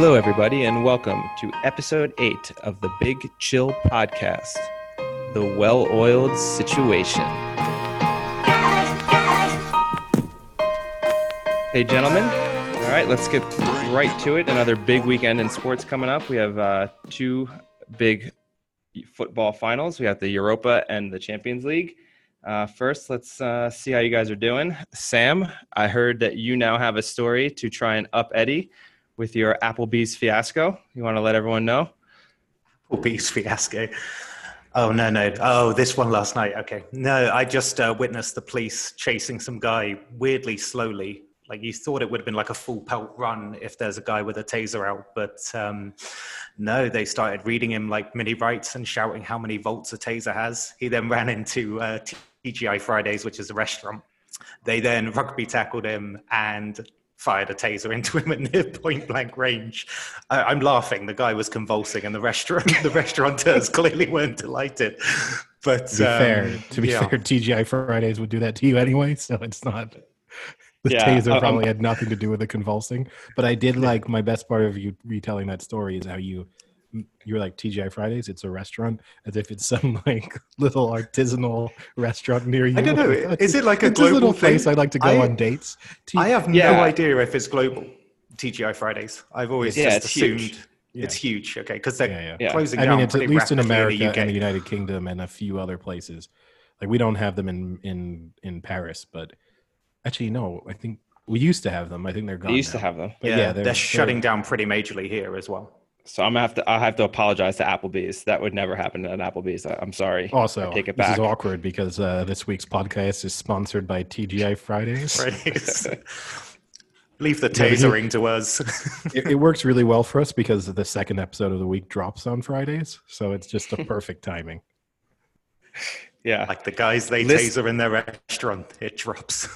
Hello, everybody, and welcome to episode eight of the Big Chill Podcast The Well Oiled Situation. Hey, gentlemen. All right, let's get right to it. Another big weekend in sports coming up. We have uh, two big football finals. We have the Europa and the Champions League. Uh, first, let's uh, see how you guys are doing. Sam, I heard that you now have a story to try and up Eddie with your Applebee's fiasco. You want to let everyone know? Applebee's fiasco. Oh no no! Oh, this one last night. Okay, no, I just uh, witnessed the police chasing some guy weirdly slowly. Like you thought it would have been like a full pelt run if there's a guy with a taser out, but um, no, they started reading him like mini rights and shouting how many volts a taser has. He then ran into uh, TGI Fridays, which is a restaurant. They then rugby tackled him and fired a taser into him at near point blank range. I, am laughing. The guy was convulsing, and the restaurant the restaurateurs clearly weren't delighted. But to be um, fair, to be yeah. fair, TGI Fridays would do that to you anyway, so it's not. The yeah, taser um, probably had nothing to do with the convulsing, but I did like my best part of you retelling that story is how you you were like TGI Fridays. It's a restaurant, as if it's some like little artisanal restaurant near you. I don't know. Is it like a it's global a little thing? place I like to go I, on dates? T- I have yeah. no idea if it's global. TGI Fridays. I've always yeah, just assumed huge. it's huge. Okay, because they're yeah, yeah. closing I mean, it's at least in America in the and the United Kingdom and a few other places. Like we don't have them in in in Paris, but actually, no. I think we used to have them. I think they're gone. We used now. to have them. But yeah, yeah they're, they're shutting down pretty majorly here as well. So I'm gonna have to I have to apologize to Applebee's. That would never happen at Applebee's. I'm sorry. Also, I take it back. This is awkward because uh, this week's podcast is sponsored by TGI Fridays. Fridays. Leave the tasering yeah, to us. it, it, works really well for us because the second episode of the week drops on Fridays, so it's just a perfect timing. Yeah, like the guys they List- taser in their restaurant, it drops.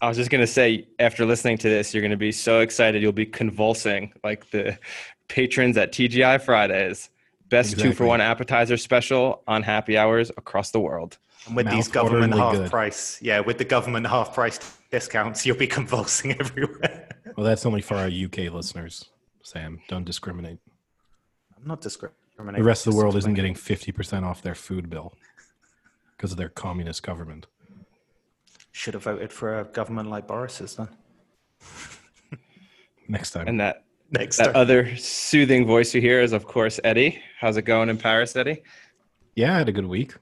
I was just gonna say, after listening to this, you're gonna be so excited you'll be convulsing like the patrons at TGI Fridays. Best exactly. two for one appetizer special on happy hours across the world. And with Mouth these government half good. price, yeah, with the government half price discounts, you'll be convulsing everywhere. well, that's only for our UK listeners, Sam. Don't discriminate. I'm not discriminating. The rest of the world isn't getting 50% off their food bill because of their communist government. Should have voted for a government like Boris's then. Next time. And that Next that other soothing voice you hear is, of course, Eddie. How's it going in Paris, Eddie? Yeah, I had a good week.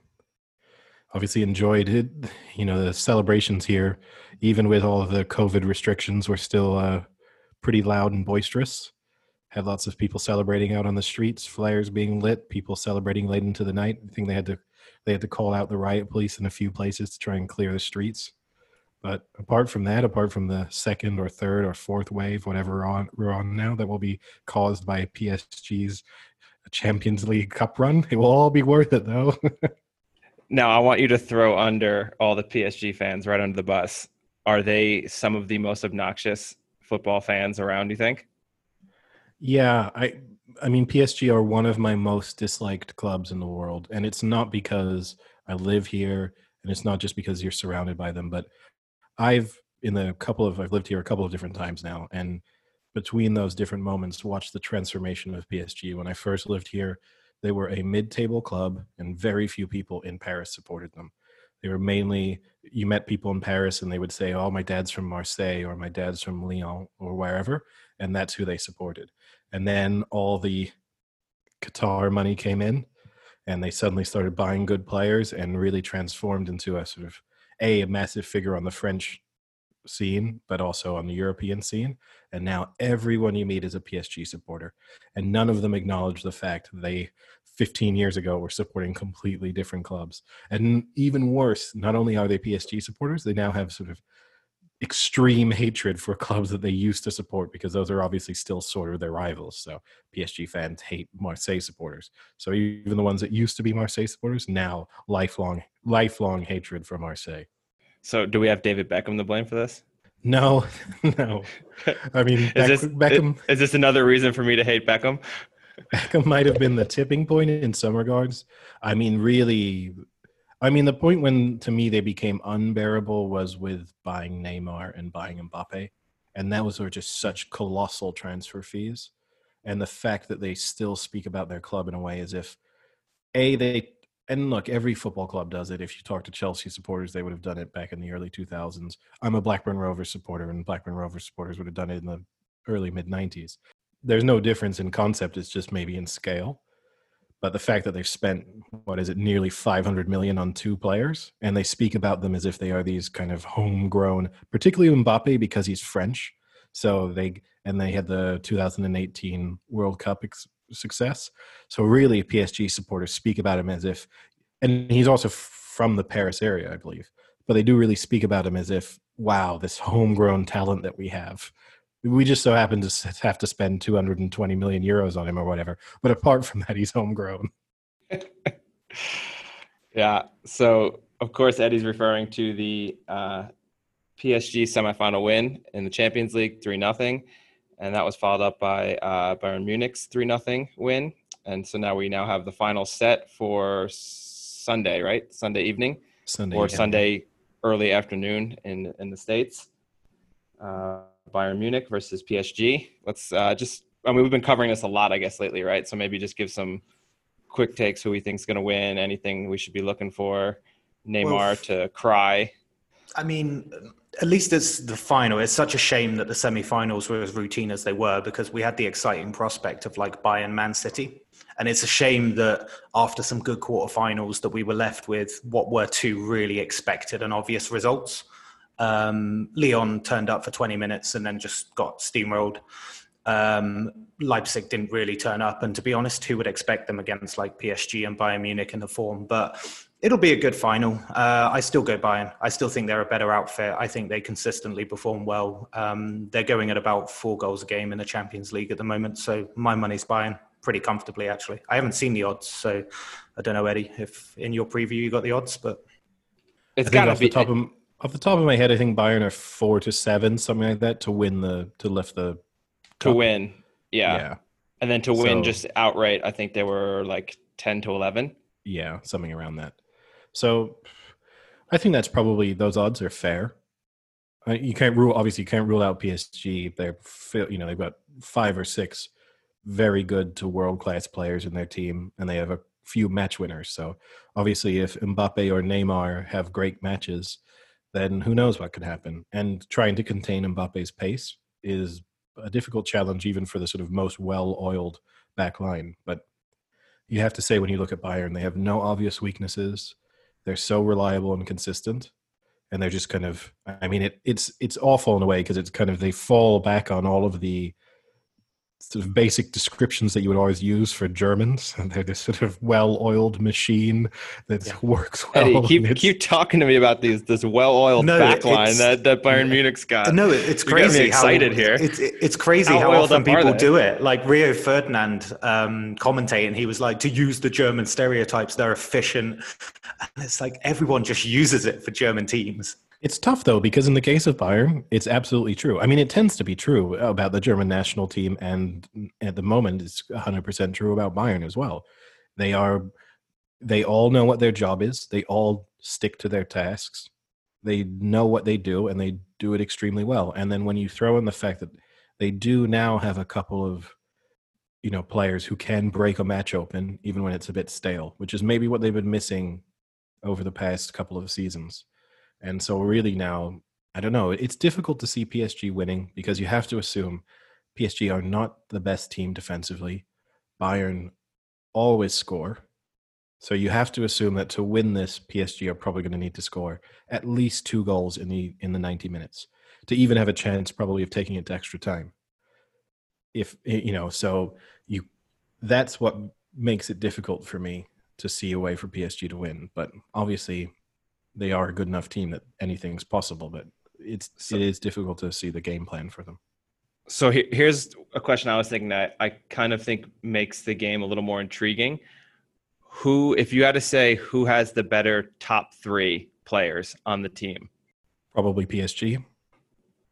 Obviously, enjoyed it. You know, the celebrations here, even with all of the COVID restrictions, were still uh, pretty loud and boisterous. Had lots of people celebrating out on the streets, flares being lit, people celebrating late into the night. I think they had to they had to call out the riot police in a few places to try and clear the streets. But apart from that, apart from the second or third or fourth wave, whatever we're on, we're on now, that will be caused by PSG's Champions League Cup run, it will all be worth it, though. now, I want you to throw under all the PSG fans right under the bus. Are they some of the most obnoxious football fans around? You think? Yeah, I I mean PSG are one of my most disliked clubs in the world, and it's not because I live here, and it's not just because you're surrounded by them, but I've in the couple of I've lived here a couple of different times now, and between those different moments, watched the transformation of PSG. When I first lived here, they were a mid-table club, and very few people in Paris supported them. They were mainly you met people in Paris, and they would say, "Oh, my dad's from Marseille, or my dad's from Lyon, or wherever," and that's who they supported. And then all the Qatar money came in, and they suddenly started buying good players and really transformed into a sort of a, a massive figure on the French scene, but also on the European scene. And now everyone you meet is a PSG supporter. And none of them acknowledge the fact they 15 years ago were supporting completely different clubs. And even worse, not only are they PSG supporters, they now have sort of extreme hatred for clubs that they used to support because those are obviously still sort of their rivals. So PSG fans hate Marseille supporters. So even the ones that used to be Marseille supporters now lifelong lifelong hatred for Marseille. So do we have David Beckham to blame for this? No, no. I mean, is, this, Beckham, is this another reason for me to hate Beckham? Beckham might have been the tipping point in some regards. I mean, really, I mean, the point when to me they became unbearable was with buying Neymar and buying Mbappe, and that was just such colossal transfer fees. and the fact that they still speak about their club in a way as if a they and look every football club does it. If you talk to chelsea supporters they would have done it back in the early 2000s i'm a blackburn rovers supporter and blackburn rovers supporters would have done it in the early mid 90s there's no difference in concept. It's just maybe in scale but the fact that they've spent what is it nearly 500 million on two players and they speak about them as if they are these kind of homegrown particularly mbappe because he's french. So they and they had the 2018 world cup ex- success. So really psg supporters speak about him as if and he's also from the paris area i believe but they do really speak about him as if wow this homegrown talent that we have we just so happen to have to spend 220 million euros on him or whatever. But apart from that, he's homegrown. yeah. So of course, Eddie's referring to the uh, PSG semifinal win in the Champions League, three nothing, and that was followed up by uh, Bayern Munich's three nothing win. And so now we now have the final set for Sunday, right? Sunday evening, Sunday or yeah. Sunday early afternoon in in the states. Uh, Bayern Munich versus PSG. Let's uh, just, I mean, we've been covering this a lot, I guess, lately, right? So maybe just give some quick takes who we think is going to win, anything we should be looking for. Neymar well, to cry. I mean, at least it's the final. It's such a shame that the semi-finals were as routine as they were because we had the exciting prospect of like Bayern Man City. And it's a shame that after some good quarterfinals that we were left with what were two really expected and obvious results. Um, Lyon turned up for 20 minutes and then just got steamrolled. Um, Leipzig didn't really turn up, and to be honest, who would expect them against like PSG and Bayern Munich in the form? But it'll be a good final. Uh, I still go Bayern. I still think they're a better outfit. I think they consistently perform well. Um, they're going at about four goals a game in the Champions League at the moment, so my money's Bayern pretty comfortably. Actually, I haven't seen the odds, so I don't know, Eddie, if in your preview you got the odds, but it's got to be. The top of, off the top of my head, I think Bayern are four to seven, something like that, to win the to lift the to cup. win. Yeah. yeah. And then to win so, just outright, I think they were like ten to eleven. Yeah, something around that. So I think that's probably those odds are fair. You can't rule obviously you can't rule out PSG. They're you know they've got five or six very good to world class players in their team, and they have a few match winners. So obviously, if Mbappe or Neymar have great matches, then who knows what could happen. And trying to contain Mbappe's pace is a difficult challenge, even for the sort of most well oiled back line. But you have to say, when you look at Bayern, they have no obvious weaknesses. They're so reliable and consistent. And they're just kind of, I mean, it, it's it's awful in a way because it's kind of they fall back on all of the sort of basic descriptions that you would always use for Germans. And they're this sort of well-oiled machine that yeah. works well. Eddie, keep keep talking to me about these this well-oiled no, backline that, that Bayern Munich's got. No, it's crazy. excited how, here. It's it's crazy how, how often people do it. Like Rio Ferdinand um, commentating, he was like, to use the German stereotypes, they're efficient. And it's like everyone just uses it for German teams. It's tough though because in the case of Bayern, it's absolutely true. I mean, it tends to be true about the German national team, and at the moment, it's 100% true about Bayern as well. They are, they all know what their job is. They all stick to their tasks. They know what they do, and they do it extremely well. And then when you throw in the fact that they do now have a couple of, you know, players who can break a match open even when it's a bit stale, which is maybe what they've been missing over the past couple of seasons and so, really, now, I don't know. It's difficult to see PSG winning because you have to assume PSG are not the best team defensively. Bayern always score. So you have to assume that to win this, PSG are probably going to need to score at least two goals in the in the 90 minutes to even have a chance, probably of taking it to extra time. If you know, so you that's what makes it difficult for me to see a way for PSG to win. But obviously, they are a good enough team that anything's possible, but it's so, it is difficult to see the game plan for them. So he, here's a question I was thinking that I kind of think makes the game a little more intriguing. Who, if you had to say, who has the better top three players on the team? Probably PSG.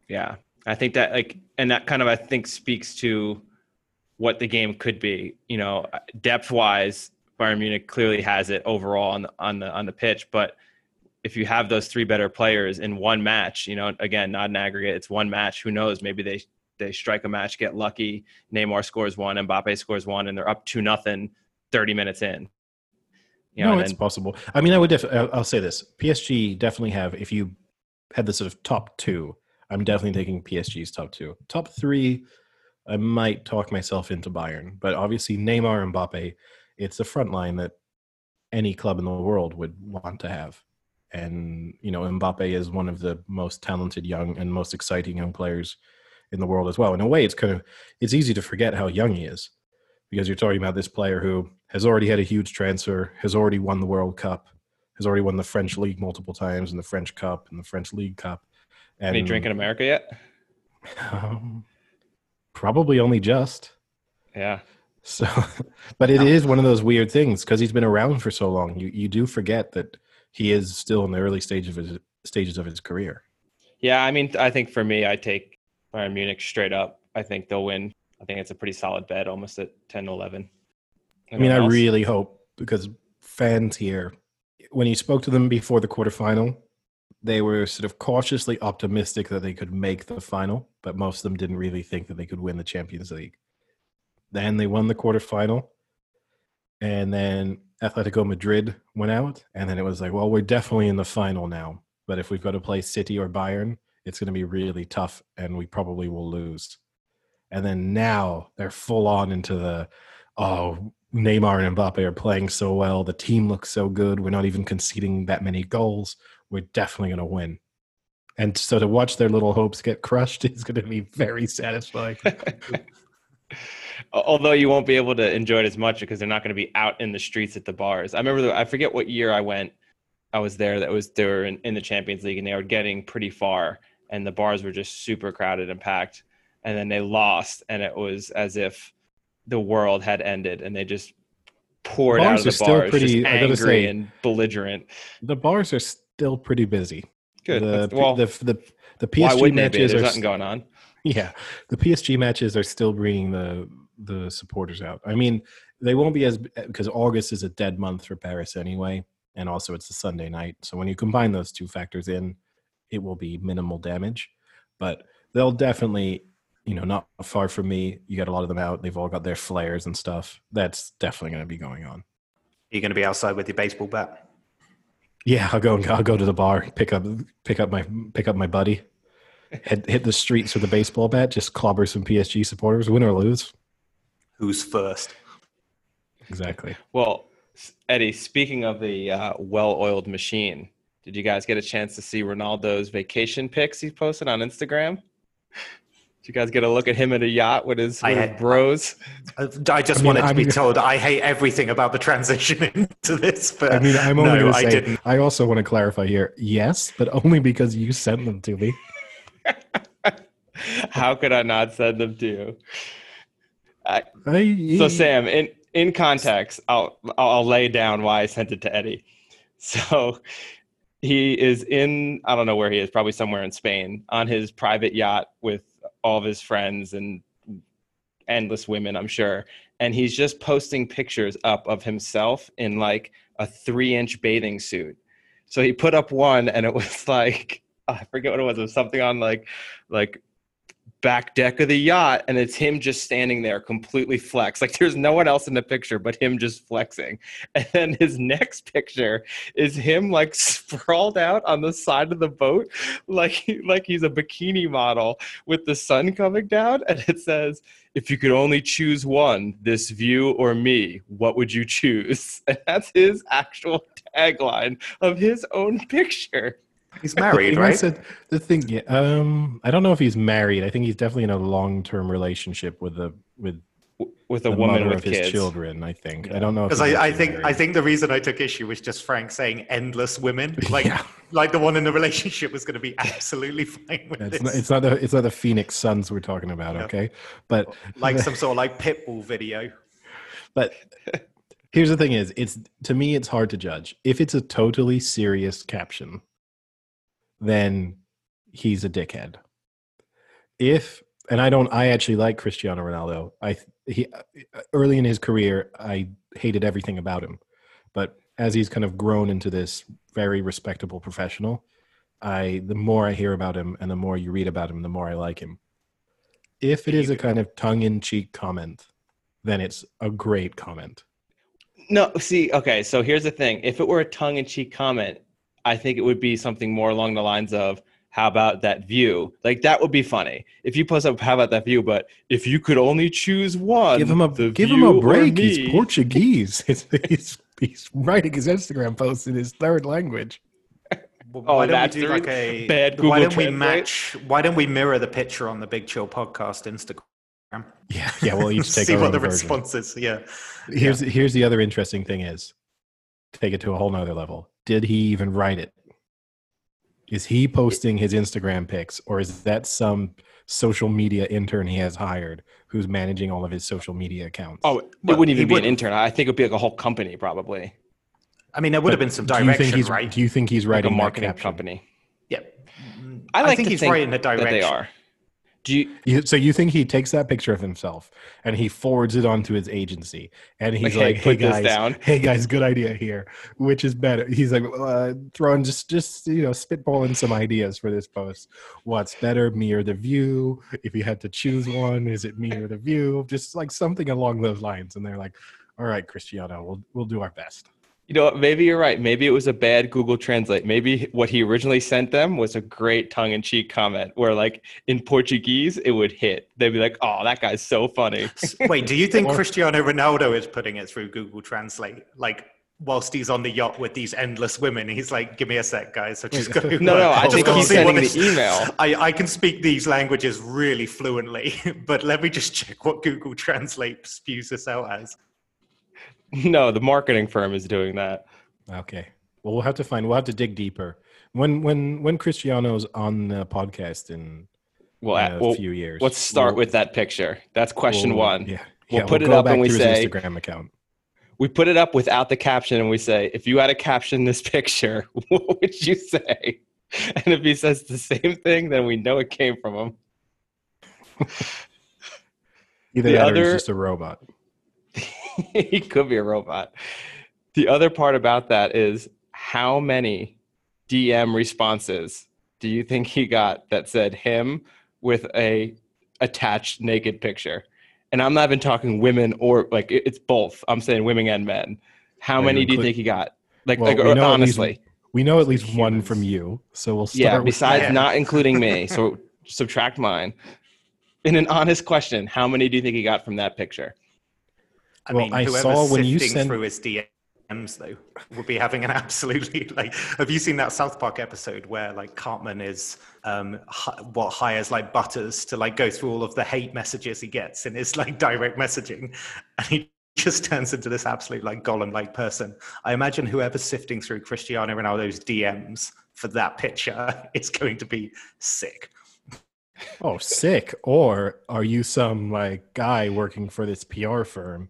Yeah, I think that like, and that kind of I think speaks to what the game could be. You know, depth wise, Bayern Munich clearly has it overall on the on the on the pitch, but if you have those three better players in one match, you know, again, not an aggregate, it's one match. Who knows? Maybe they they strike a match, get lucky. Neymar scores one, Mbappe scores one, and they're up two nothing 30 minutes in. You know, no, it's then, possible. I mean, I would definitely. I'll say this: PSG definitely have. If you had the sort of top two, I'm definitely taking PSG's top two. Top three, I might talk myself into Bayern, but obviously Neymar and Mbappe, it's a front line that any club in the world would want to have. And you know, Mbappe is one of the most talented young and most exciting young players in the world as well. In a way, it's kind of it's easy to forget how young he is because you're talking about this player who has already had a huge transfer, has already won the World Cup, has already won the French league multiple times, and the French Cup and the French League Cup. And Any drink in America yet? Um, probably only just. Yeah. So, but it is one of those weird things because he's been around for so long. You you do forget that he is still in the early stage of his stages of his career. Yeah, I mean, I think for me, I take Bayern Munich straight up. I think they'll win. I think it's a pretty solid bet, almost at ten to eleven. Anyone I mean, else? I really hope because fans here, when you spoke to them before the quarterfinal, they were sort of cautiously optimistic that they could make the final, but most of them didn't really think that they could win the Champions League. Then they won the quarterfinal, and then Atletico Madrid went out, and then it was like, well, we're definitely in the final now. But if we've got to play City or Bayern, it's going to be really tough, and we probably will lose. And then now they're full on into the, oh, Neymar and Mbappe are playing so well. The team looks so good. We're not even conceding that many goals. We're definitely going to win. And so to watch their little hopes get crushed is going to be very satisfying. although you won't be able to enjoy it as much because they're not going to be out in the streets at the bars. I remember, the, I forget what year I went. I was there. That was they were in, in the Champions League and they were getting pretty far, and the bars were just super crowded and packed. And then they lost, and it was as if the world had ended, and they just poured out of the bars, pretty, just angry say, and belligerent. The bars are still pretty busy. Good. The, well, the, the, the, the PSG matches There's are nothing going on. Yeah, the PSG matches are still bringing the the supporters out. I mean, they won't be as because August is a dead month for Paris anyway, and also it's a Sunday night. So when you combine those two factors in, it will be minimal damage. But they'll definitely, you know, not far from me. You got a lot of them out. They've all got their flares and stuff. That's definitely going to be going on. Are you going to be outside with your baseball bat? Yeah, I'll go. I'll go to the bar, pick up, pick up my, pick up my buddy, hit hit the streets with a baseball bat, just clobber some PSG supporters, win or lose who's first. Exactly. Well, Eddie, speaking of the uh, well-oiled machine, did you guys get a chance to see Ronaldo's vacation pics he posted on Instagram? Did you guys get a look at him at a yacht with his, with his bros? I, I just I mean, wanted to I be told I hate everything about the transition into this. But I mean, I'm only no, I say, didn't. I also want to clarify here. Yes, but only because you sent them to me. How could I not send them to you? I, so Sam, in in context, I'll I'll lay down why I sent it to Eddie. So he is in I don't know where he is, probably somewhere in Spain, on his private yacht with all of his friends and endless women, I'm sure. And he's just posting pictures up of himself in like a three inch bathing suit. So he put up one and it was like I forget what it was. It was something on like like back deck of the yacht and it's him just standing there completely flex like there's no one else in the picture but him just flexing. And then his next picture is him like sprawled out on the side of the boat like like he's a bikini model with the sun coming down. And it says if you could only choose one this view or me what would you choose? And that's his actual tagline of his own picture He's married, right? Said, the thing, yeah, um, I don't know if he's married. I think he's definitely in a long-term relationship with a with with a woman with his kids. children. I think yeah. I don't know because I, I think married. I think the reason I took issue was just Frank saying endless women, like yeah. like the one in the relationship was going to be absolutely fine with it's this. Not, it's not the it's not the Phoenix Suns we're talking about, yeah. okay? But like some sort of like pitbull video. But here's the thing: is it's to me it's hard to judge if it's a totally serious caption then he's a dickhead. If and I don't I actually like Cristiano Ronaldo. I he uh, early in his career I hated everything about him. But as he's kind of grown into this very respectable professional, I the more I hear about him and the more you read about him, the more I like him. if it is a kind of tongue-in-cheek comment, then it's a great comment. No, see, okay, so here's the thing. If it were a tongue in cheek comment, I think it would be something more along the lines of, how about that view? Like that would be funny. If you post up, how about that view? But if you could only choose one, give him a the give him a break. He's Portuguese. He's, he's, he's writing his Instagram posts in his third language. Well, Oh, why don't that's we do like a bad why don't we Translate? match? Why don't we mirror the picture on the Big Chill podcast Instagram? Yeah, yeah. We'll each take see our what the version. response is. Yeah. Here's here's the other interesting thing is take it to a whole nother level. Did he even write it? Is he posting his Instagram pics, or is that some social media intern he has hired who's managing all of his social media accounts? Oh, it Well, wouldn't he even be an wouldn't. intern. I think it would be like a whole company, probably, I mean, that would have been some do you direction, think he's right? do you think he's like a writing that marketing caption? company. yeah. I like think to he's think right in the direction. that they are. Do you? You, so you think he takes that picture of himself and he forwards it on to his agency, and he's Like, like, hey, "Hey guys, down." hey guys, good idea here. Which is better?" He's like uh, throwing just just you know spitballing some ideas for this post. What's better, me or the view? If you had to choose one, is it me or the view? Just like something along those lines. And they're like, "All right, Cristiano, we'll we'll do our best." You know, what, maybe you're right. Maybe it was a bad Google Translate. Maybe what he originally sent them was a great tongue-in-cheek comment, where like in Portuguese it would hit. They'd be like, "Oh, that guy's so funny." Wait, do you think Or- Cristiano Ronaldo is putting it through Google Translate? Like, whilst he's on the yacht with these endless women, he's like, "Give me a sec, guys." So just go. No, no, I just think he's sending the email. I, I can speak these languages really fluently, but let me just check what Google Translate spews this out as. no, the marketing firm is doing that. Okay. Well, we'll have to find. We'll have to dig deeper. When when when Cristiano's on the podcast in Well, in a well few years, let's start we'll- with that picture. That's question we'll- one. Yeah. We'll yeah, put it up and we say- Instagram account. We put it up without the caption and we say, if you had a caption this picture, what would you say? And if he says the same thing, then we know it came from him. Either The that or other- he's just a robot. he could be a robot. The other part about that is how many DM responses do you think he got that said him with a attached naked picture? And I'm not even talking women or like it's both. I'm saying women and men. How Right, many do you include- think he got? Like, Well, like we know least- honestly. We know at least one from you, so we'll start. Yeah, besides that. not including me. So subtract mine. In an honest question, how many do you think he got from that picture? I Well, mean, I whoever's saw when you sent- through his DMs though would be having an absolutely like. Have you seen that South Park episode where like Cartman is um hi- what hires like Butters to like go through all of the hate messages he gets in his like direct messaging, and he just turns into this absolute like Gollum like person. I imagine whoever's sifting through Cristiano Ronaldo's DMs for that picture is going to be sick. Oh, sick! Or are you some like guy working for this PR firm,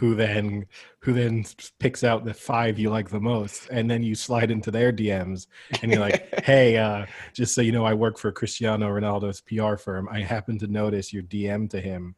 who then who then picks out the five you like the most, and then you slide into their DMs, and you're like, "Hey, uh, just so you know, I work for Cristiano Ronaldo's PR firm. I happen to notice your DM to him.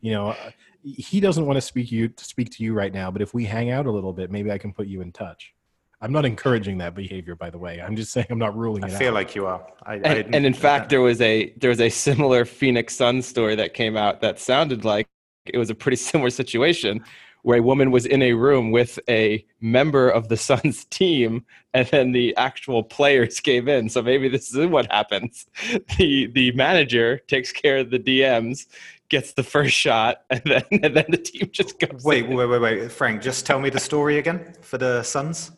You know, uh, he doesn't want to speak you to speak to you right now, but if we hang out a little bit, maybe I can put you in touch." I'm not encouraging that behavior, by the way. I'm just saying I'm not ruling I it feel out. like you are. I, I and, didn't- and in fact there was a there was a similar phoenix sun story that came out that sounded like it was a pretty similar situation where a woman was in a room with a member of the Suns team, and then the actual players came in. So maybe this is what happens: the the manager takes care of the DMs, gets the first shot, and then and then the team just goes. Wait, in. wait, wait, wait, Frank. Just tell me the story again for the Suns.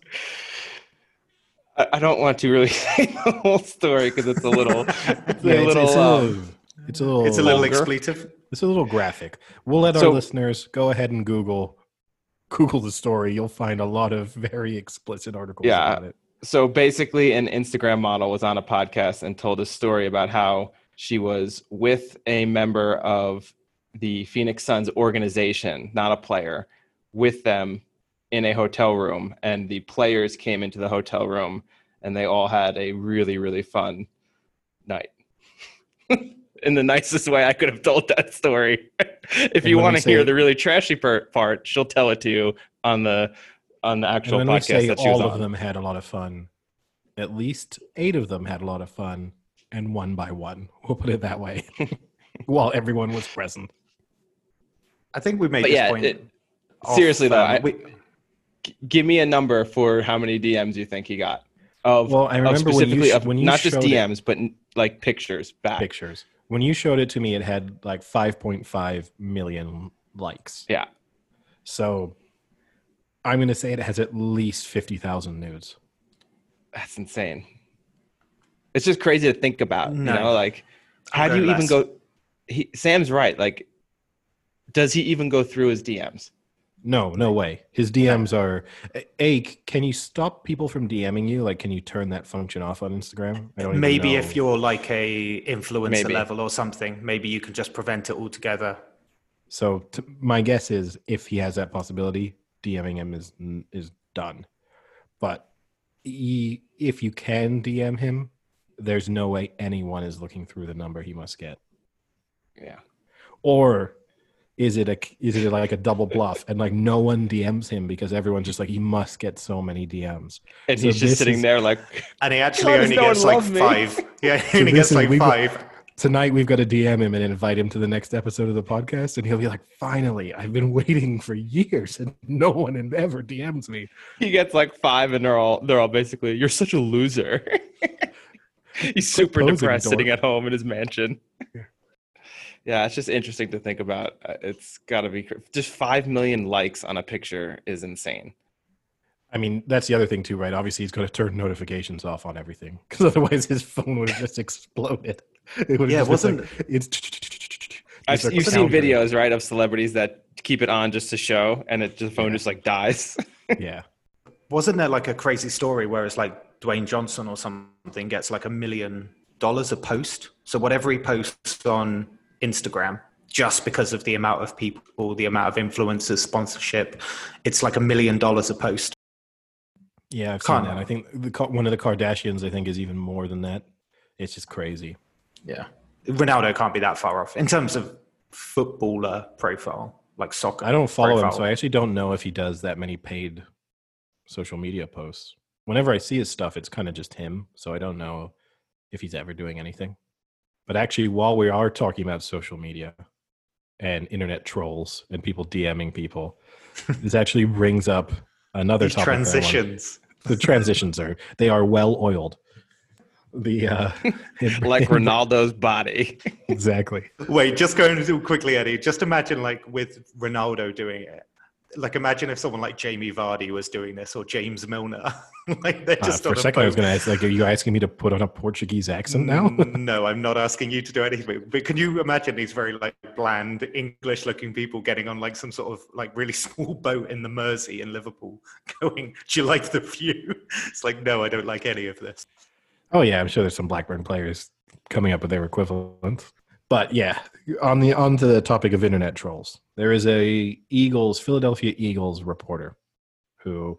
I, I don't want to really say the whole story because it's a little, it's Yeah, a little. it's a um, little, it's a little, It's a little Vulgar. expletive. It's a little graphic. We'll let our So- listeners go ahead and Google Google the story. You'll find a lot of very explicit articles Yeah. about it. so basically an instagram model was on a podcast and told a story about how she was with a member of the phoenix suns organization not a player with them in a hotel room and the players came into the hotel room and they all had a really really fun night in the nicest way i could have told that story if And you want to hear say- the really trashy per- part she'll tell it to you on the on the And actual when we podcast say that she was all on of them had a lot of fun, at least eight of them had a lot of fun, and one by one. We'll put it that way. while everyone was present. I think we made But this yeah, point. it- off, seriously though, um, I- we- give me a number for how many DMs you think he got. Of, Well, I of remember when you specifically of when you not just showed it- DMs, but like pictures back. Pictures. When you showed it to me, it had like 5.5 million likes. Yeah. So I'm going to say it has at least 50,000 nudes. That's insane. It's just crazy to think about. No. You know, like how I'll do go you even go? He, Sam's right. Like, does he even go through his DMs? No, no way. His DMs are. A, can you stop people from DMing you? Like, can you turn that function off on Instagram? I don't even maybe know. if you're like a influencer Maybe. level or something, maybe you can just prevent it altogether. So t- my guess is if he has that possibility, DMing him is is done. But he, if you can DM him, there's no way anyone is looking through the number he must get. Yeah. Or is it a is it like a double bluff and like no one DMs him because everyone's just like he must get so many DMs. And So he's just sitting is- there like, And he actually Why only no gets like me? five. Yeah, he So only this gets is- like we- five. Tonight we've got to DM him and invite him to the next episode of the podcast, and he'll be like, "Finally, I've been waiting for years, and no one ever DMs me." he gets like five, and they're all they're all basically, "You're such a loser." he's super posing, depressed dork. sitting at home in his mansion. Yeah. Yeah, it's just interesting to think about. Uh, It's got to be just five million likes on a picture is insane. I mean, that's the other thing too, right? Obviously, he's going to turn notifications off on everything because otherwise, his phone would have just exploded. It would Yeah, have just wasn't- like, it's. I've, you've seen videos, right, of celebrities that keep it on just to show, and it the phone Yeah. just like dies. Yeah, Wasn't there like a crazy story where it's like Dwayne Johnson or something gets like a million dollars a post? So whatever he posts on Instagram, just because of the amount of people, the amount of influencers, sponsorship, it's like a million dollars a post. yeah, I've seen Can't- that. I think the, one of the Kardashians, I think, is even more than that. It's just crazy. Yeah. Ronaldo can't be that far off in terms of footballer profile, like soccer. I don't follow him, so I actually don't know if he does that many paid social media posts. Whenever I see his stuff, it's kind of just him, so I don't know if he's ever doing anything. But actually, while we are talking about social media and internet trolls and people DMing people, this actually brings up another These topic. that I wanted- transitions. The transitions are they are well oiled. The uh, it- like Ronaldo's body. exactly. Wait, just going to quickly, Eddie. Just imagine like with Ronaldo doing it. Like imagine if someone like Jamie Vardy was doing this or James Milner. like they're Uh, just for a second, I was going to ask, like, are you asking me to put on a Portuguese accent now? No, I'm not asking you to do anything. But can you imagine these very like bland English-looking people getting on like some sort of like really small boat in the Mersey in Liverpool, going, "Do you like the view?" It's like, no, I don't like any of this. Oh yeah, I'm sure there's some Blackburn players coming up with their equivalent. But yeah, on the on to the topic of internet trolls. There is a Eagles, Philadelphia Eagles reporter who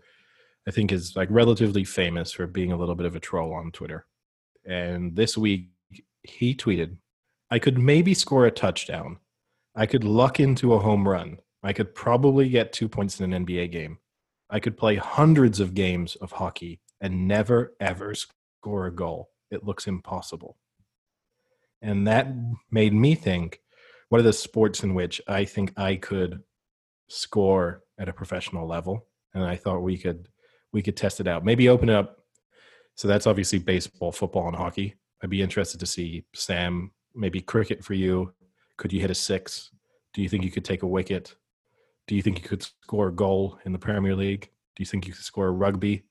I think is like relatively famous for being a little bit of a troll on Twitter. And this week he tweeted, I could maybe score a touchdown. I could luck into a home run. I could probably get two points in an NBA game. I could play hundreds of games of hockey and never ever score a goal. It looks impossible. And that made me think what are the sports in which I think I could score at a professional level? And I thought we could we could test it out. Maybe open it up. So that's obviously baseball, football, and hockey. I'd be interested to see Sam, maybe cricket for you. Could you hit a six? Do you think you could take a wicket? Do you think you could score a goal in the Premier League? Do you think you could score a rugby?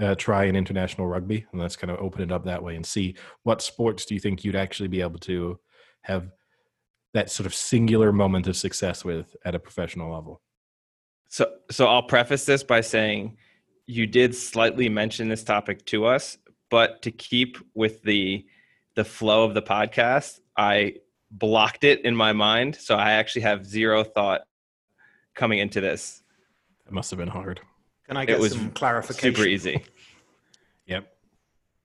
Uh, try an international rugby and let's kind of open it up that way and see what sports do you think you'd actually be able to have that sort of singular moment of success with at a professional level So, so I'll preface this by saying you did slightly mention this topic to us, but to keep with the the flow of the podcast, I blocked it in my mind, so I actually have zero thought coming into this. it must have been hard Can I get was some clarification? Super easy. yep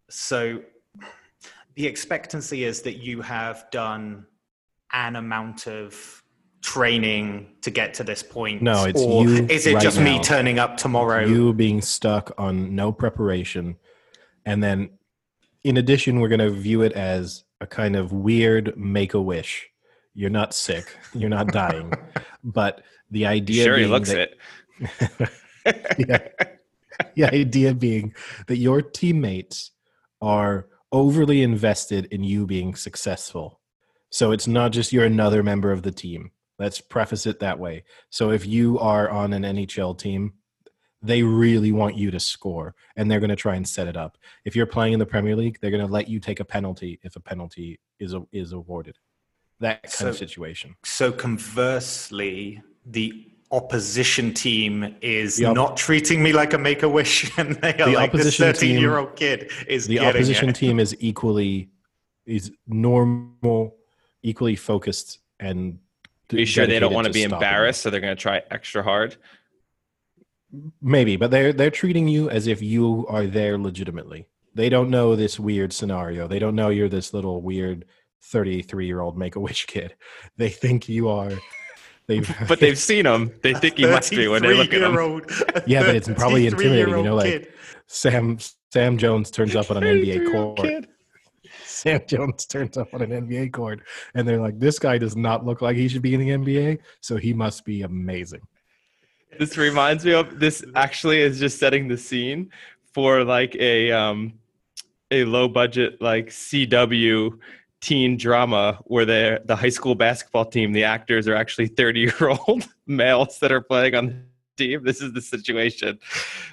So the expectancy is that you have done an amount of training to get to this point. No, it's or you is it right just me turning up tomorrow? you being stuck on no preparation and then in addition we're going to view it as a kind of weird make a wish You're not sick. You're not dying. but the idea sure he looks that, it. yeah. the idea being that your teammates are overly invested in you being successful. So it's not just you're another member of the team. Let's preface it that way. So if you are on an NHL team, they really want you to score and they're going to try and set it up. If you're playing in the Premier League, they're going to let you take a penalty if a penalty is is awarded. That kind So- of situation. So conversely, the opposition team is The op- not treating me like a make a wish, and they are The like this opposition team- thirteen-year-old kid is the opposition it. team is equally is normal, equally focused and Are you sure they don't want to be stopping you. embarrassed, so they're going to try extra hard? Maybe, but they're they're treating you as if you are there legitimately. They don't know this weird scenario. They don't know you're this little weird 33 year old make a wish kid. They think you are. They've But they've seen him. They think he must be when they look at him. 33-year-old Yeah, but it's probably intimidating, you know, 33-year-old like- kid. Sam Sam Jones turns up on an NBA court. kid. Sam Jones turns up on an NBA court, and they're like, "This guy does not look like he should be in the NBA, so he must be amazing." This reminds me of this. Actually, is just setting the scene for like a um a low budget like CW teen drama where they the high school basketball team the actors are actually 30 year old males that are playing on the team this is the situation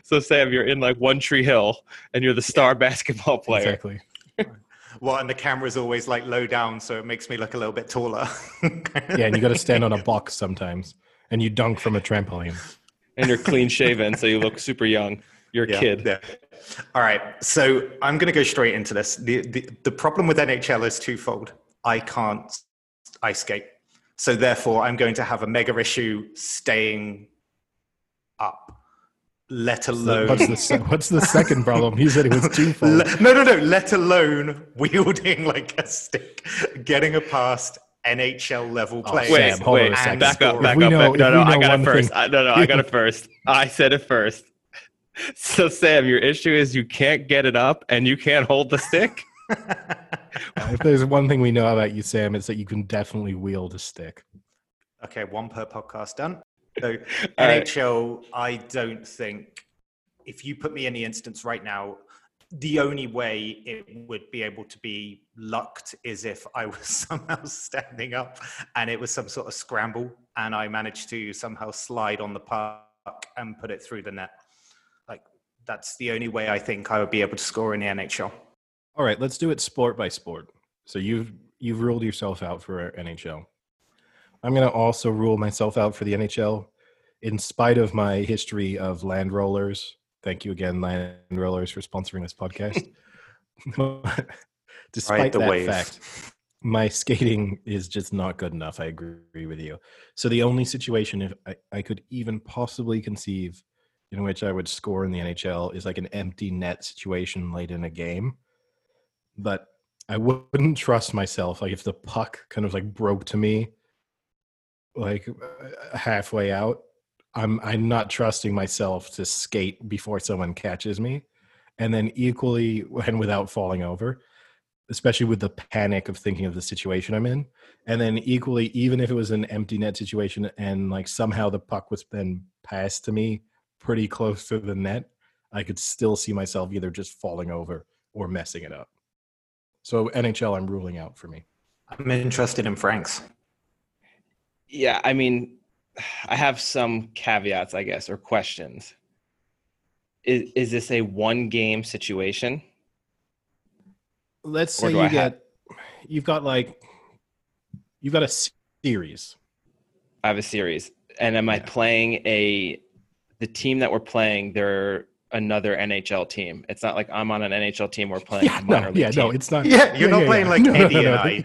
so sam you're in like one tree hill and you're the star basketball player Exactly. Well, and the camera's always like low down, so it makes me look a little bit taller. Yeah, and you got to stand on a box sometimes, and you dunk from a trampoline. and you're clean shaven so you look super young you're a Yeah, kid yeah. All right. So I'm going to go straight into this. The, the, the problem with NHL is twofold. I can't ice skate. So therefore, I'm going to have a mega issue staying up, let alone. What's the se- what's the second problem? You said it was twofold. No, no, no. Let alone wielding like a stick, getting a past NHL level Oh, players. Wait, hold on wait, a second. back up, back we up. know- back- no, no, I got it one first. thing- I, no, no, I got it first. I said it first. So, Sam, your issue is you can't get it up and you can't hold the stick. if there's one thing we know about you, Sam, it's that you can definitely wield a stick. Okay, one per podcast done. So All right. NHL, I don't think if you put me in the instance right now, the only way it would be able to be lucked is if I was somehow standing up and it was some sort of scramble and I managed to somehow slide on the puck and put it through the net. That's the only way I think I would be able to score in the NHL. All right, let's do it sport by sport. So you've you've ruled yourself out for NHL. I'm going to also rule myself out for the NHL, in spite of my history of land rollers. Thank you again, land rollers, for sponsoring this podcast. Despite that wave. fact, my skating is just not good enough. I agree with you. So the only situation if I, I could even possibly conceive in which I would score in the NHL is like an empty net situation late in a game. But I wouldn't trust myself. Like if the puck kind of like broke to me, like uh, halfway out, I'm I'm not trusting myself to skate before someone catches me, and then equally and without falling over, especially with the panic of thinking of the situation I'm in, and then equally even if it was an empty net situation and like somehow the puck was then passed to me pretty close to the net, I could still see myself either just falling over or messing it up. So NHL, I'm ruling out for me. I'm interested in Frank's. Yeah, I mean, I have some caveats, I guess, or questions. Is is this a one game situation? Let's say you I have- get, you've got like, you've got a series. I have a series, and am I playing a the team that we're playing? They're another NHL team. It's not like I'm on an NHL team. We're playing. Yeah, minor no, league yeah, no, it's not. Yeah, you're not playing like No, no, no, and. I.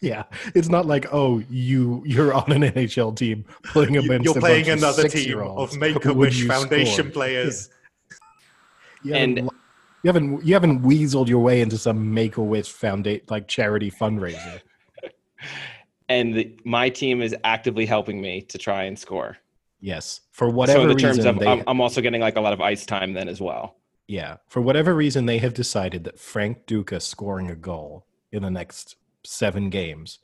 Yeah, it's not like oh, you you're on an NHL team playing You- against You're a playing bunch of another team of Make a Wish Foundation score? players. You haven't, And- you haven't you haven't weaseled your way into some Make a Wish Foundation like charity fundraiser. and the, my team is actively helping me to try and score. Yes, for whatever so in the reason, terms of, they, I'm, I'm also getting like a lot of ice time then as well. yeah, for whatever reason, they have decided that Frank Duca scoring a goal in the next seven games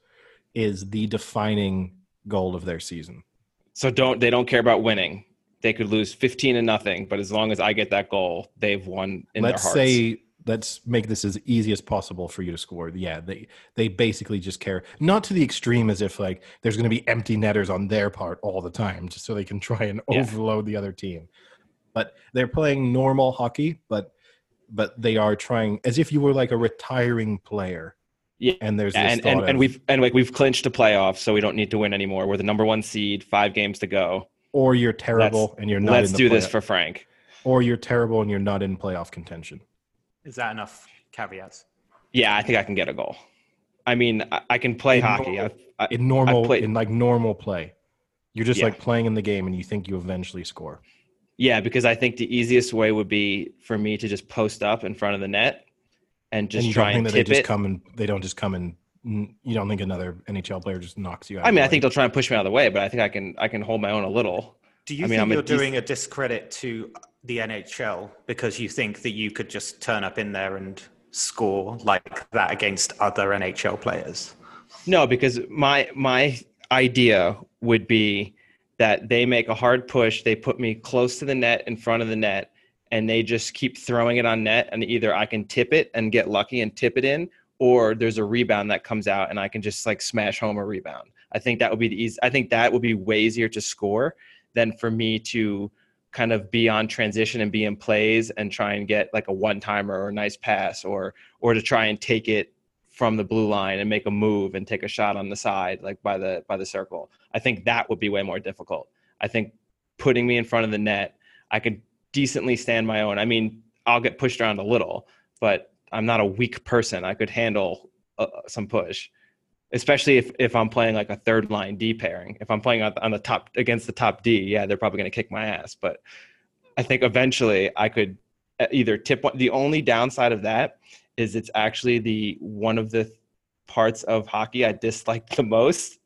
is the defining goal of their season. So don't they don't care about winning. They could lose 15 to nothing, but as long as I get that goal, they've won in let's their hearts. say let's make this as easy as possible for you to score. Yeah, they they basically just care not to the extreme as if like there's going to be empty netters on their part all the time just so they can try and Yeah. overload the other team. But they're playing normal hockey, but but they are trying as if you were like a retiring player. Yeah, And there's this and and, of, and we've and like we've clinched a playoff, so we don't need to win anymore. We're the number one seed, five games to go. or you're terrible and you're not Let's in the do this for Frank. or you're terrible and you're not in playoff contention. Is that enough caveats? Yeah, I think I can get a goal. I mean, I, I can play In hockey. normal- I, I, In normal played- in like normal play. You're just Yeah. like playing in the game and you think you eventually score. yeah, because I think the easiest way would be for me to just post up in front of the net and just and try and think that they just it. come and they don't just come and you don't think another NHL player just knocks you out. I mean, I think they'll try and push me out of the way, but I think I can I can hold my own a little. Do you I mean, think I'm you're dec- doing a discredit to the NHL because you think that you could just turn up in there and score like that against other NHL players? No, because my my idea would be that they make a hard push, they put me close to the net in front of the net, and they just keep throwing it on net, and either I can tip it and get lucky and tip it in, or there's a rebound that comes out and I can just like smash home a rebound. I think that would be the easy. I think that would be way easier to score than for me to kind of be on transition and be in plays and try and get like a one timer or a nice pass or or to try and take it from the blue line and make a move and take a shot on the side like by the by the circle. I think that would be way more difficult. I think putting me in front of the net, I could decently stand my own. I mean, I'll get pushed around a little, but I'm not a weak person. I could handle uh, some push, especially if if I'm playing like a third line D pairing. If I'm playing on, the top against the top D, yeah, they're probably going to kick my ass. But I think eventually I could uh, either tip one. The only downside of that is it's actually the one of the parts of hockey I disliked the most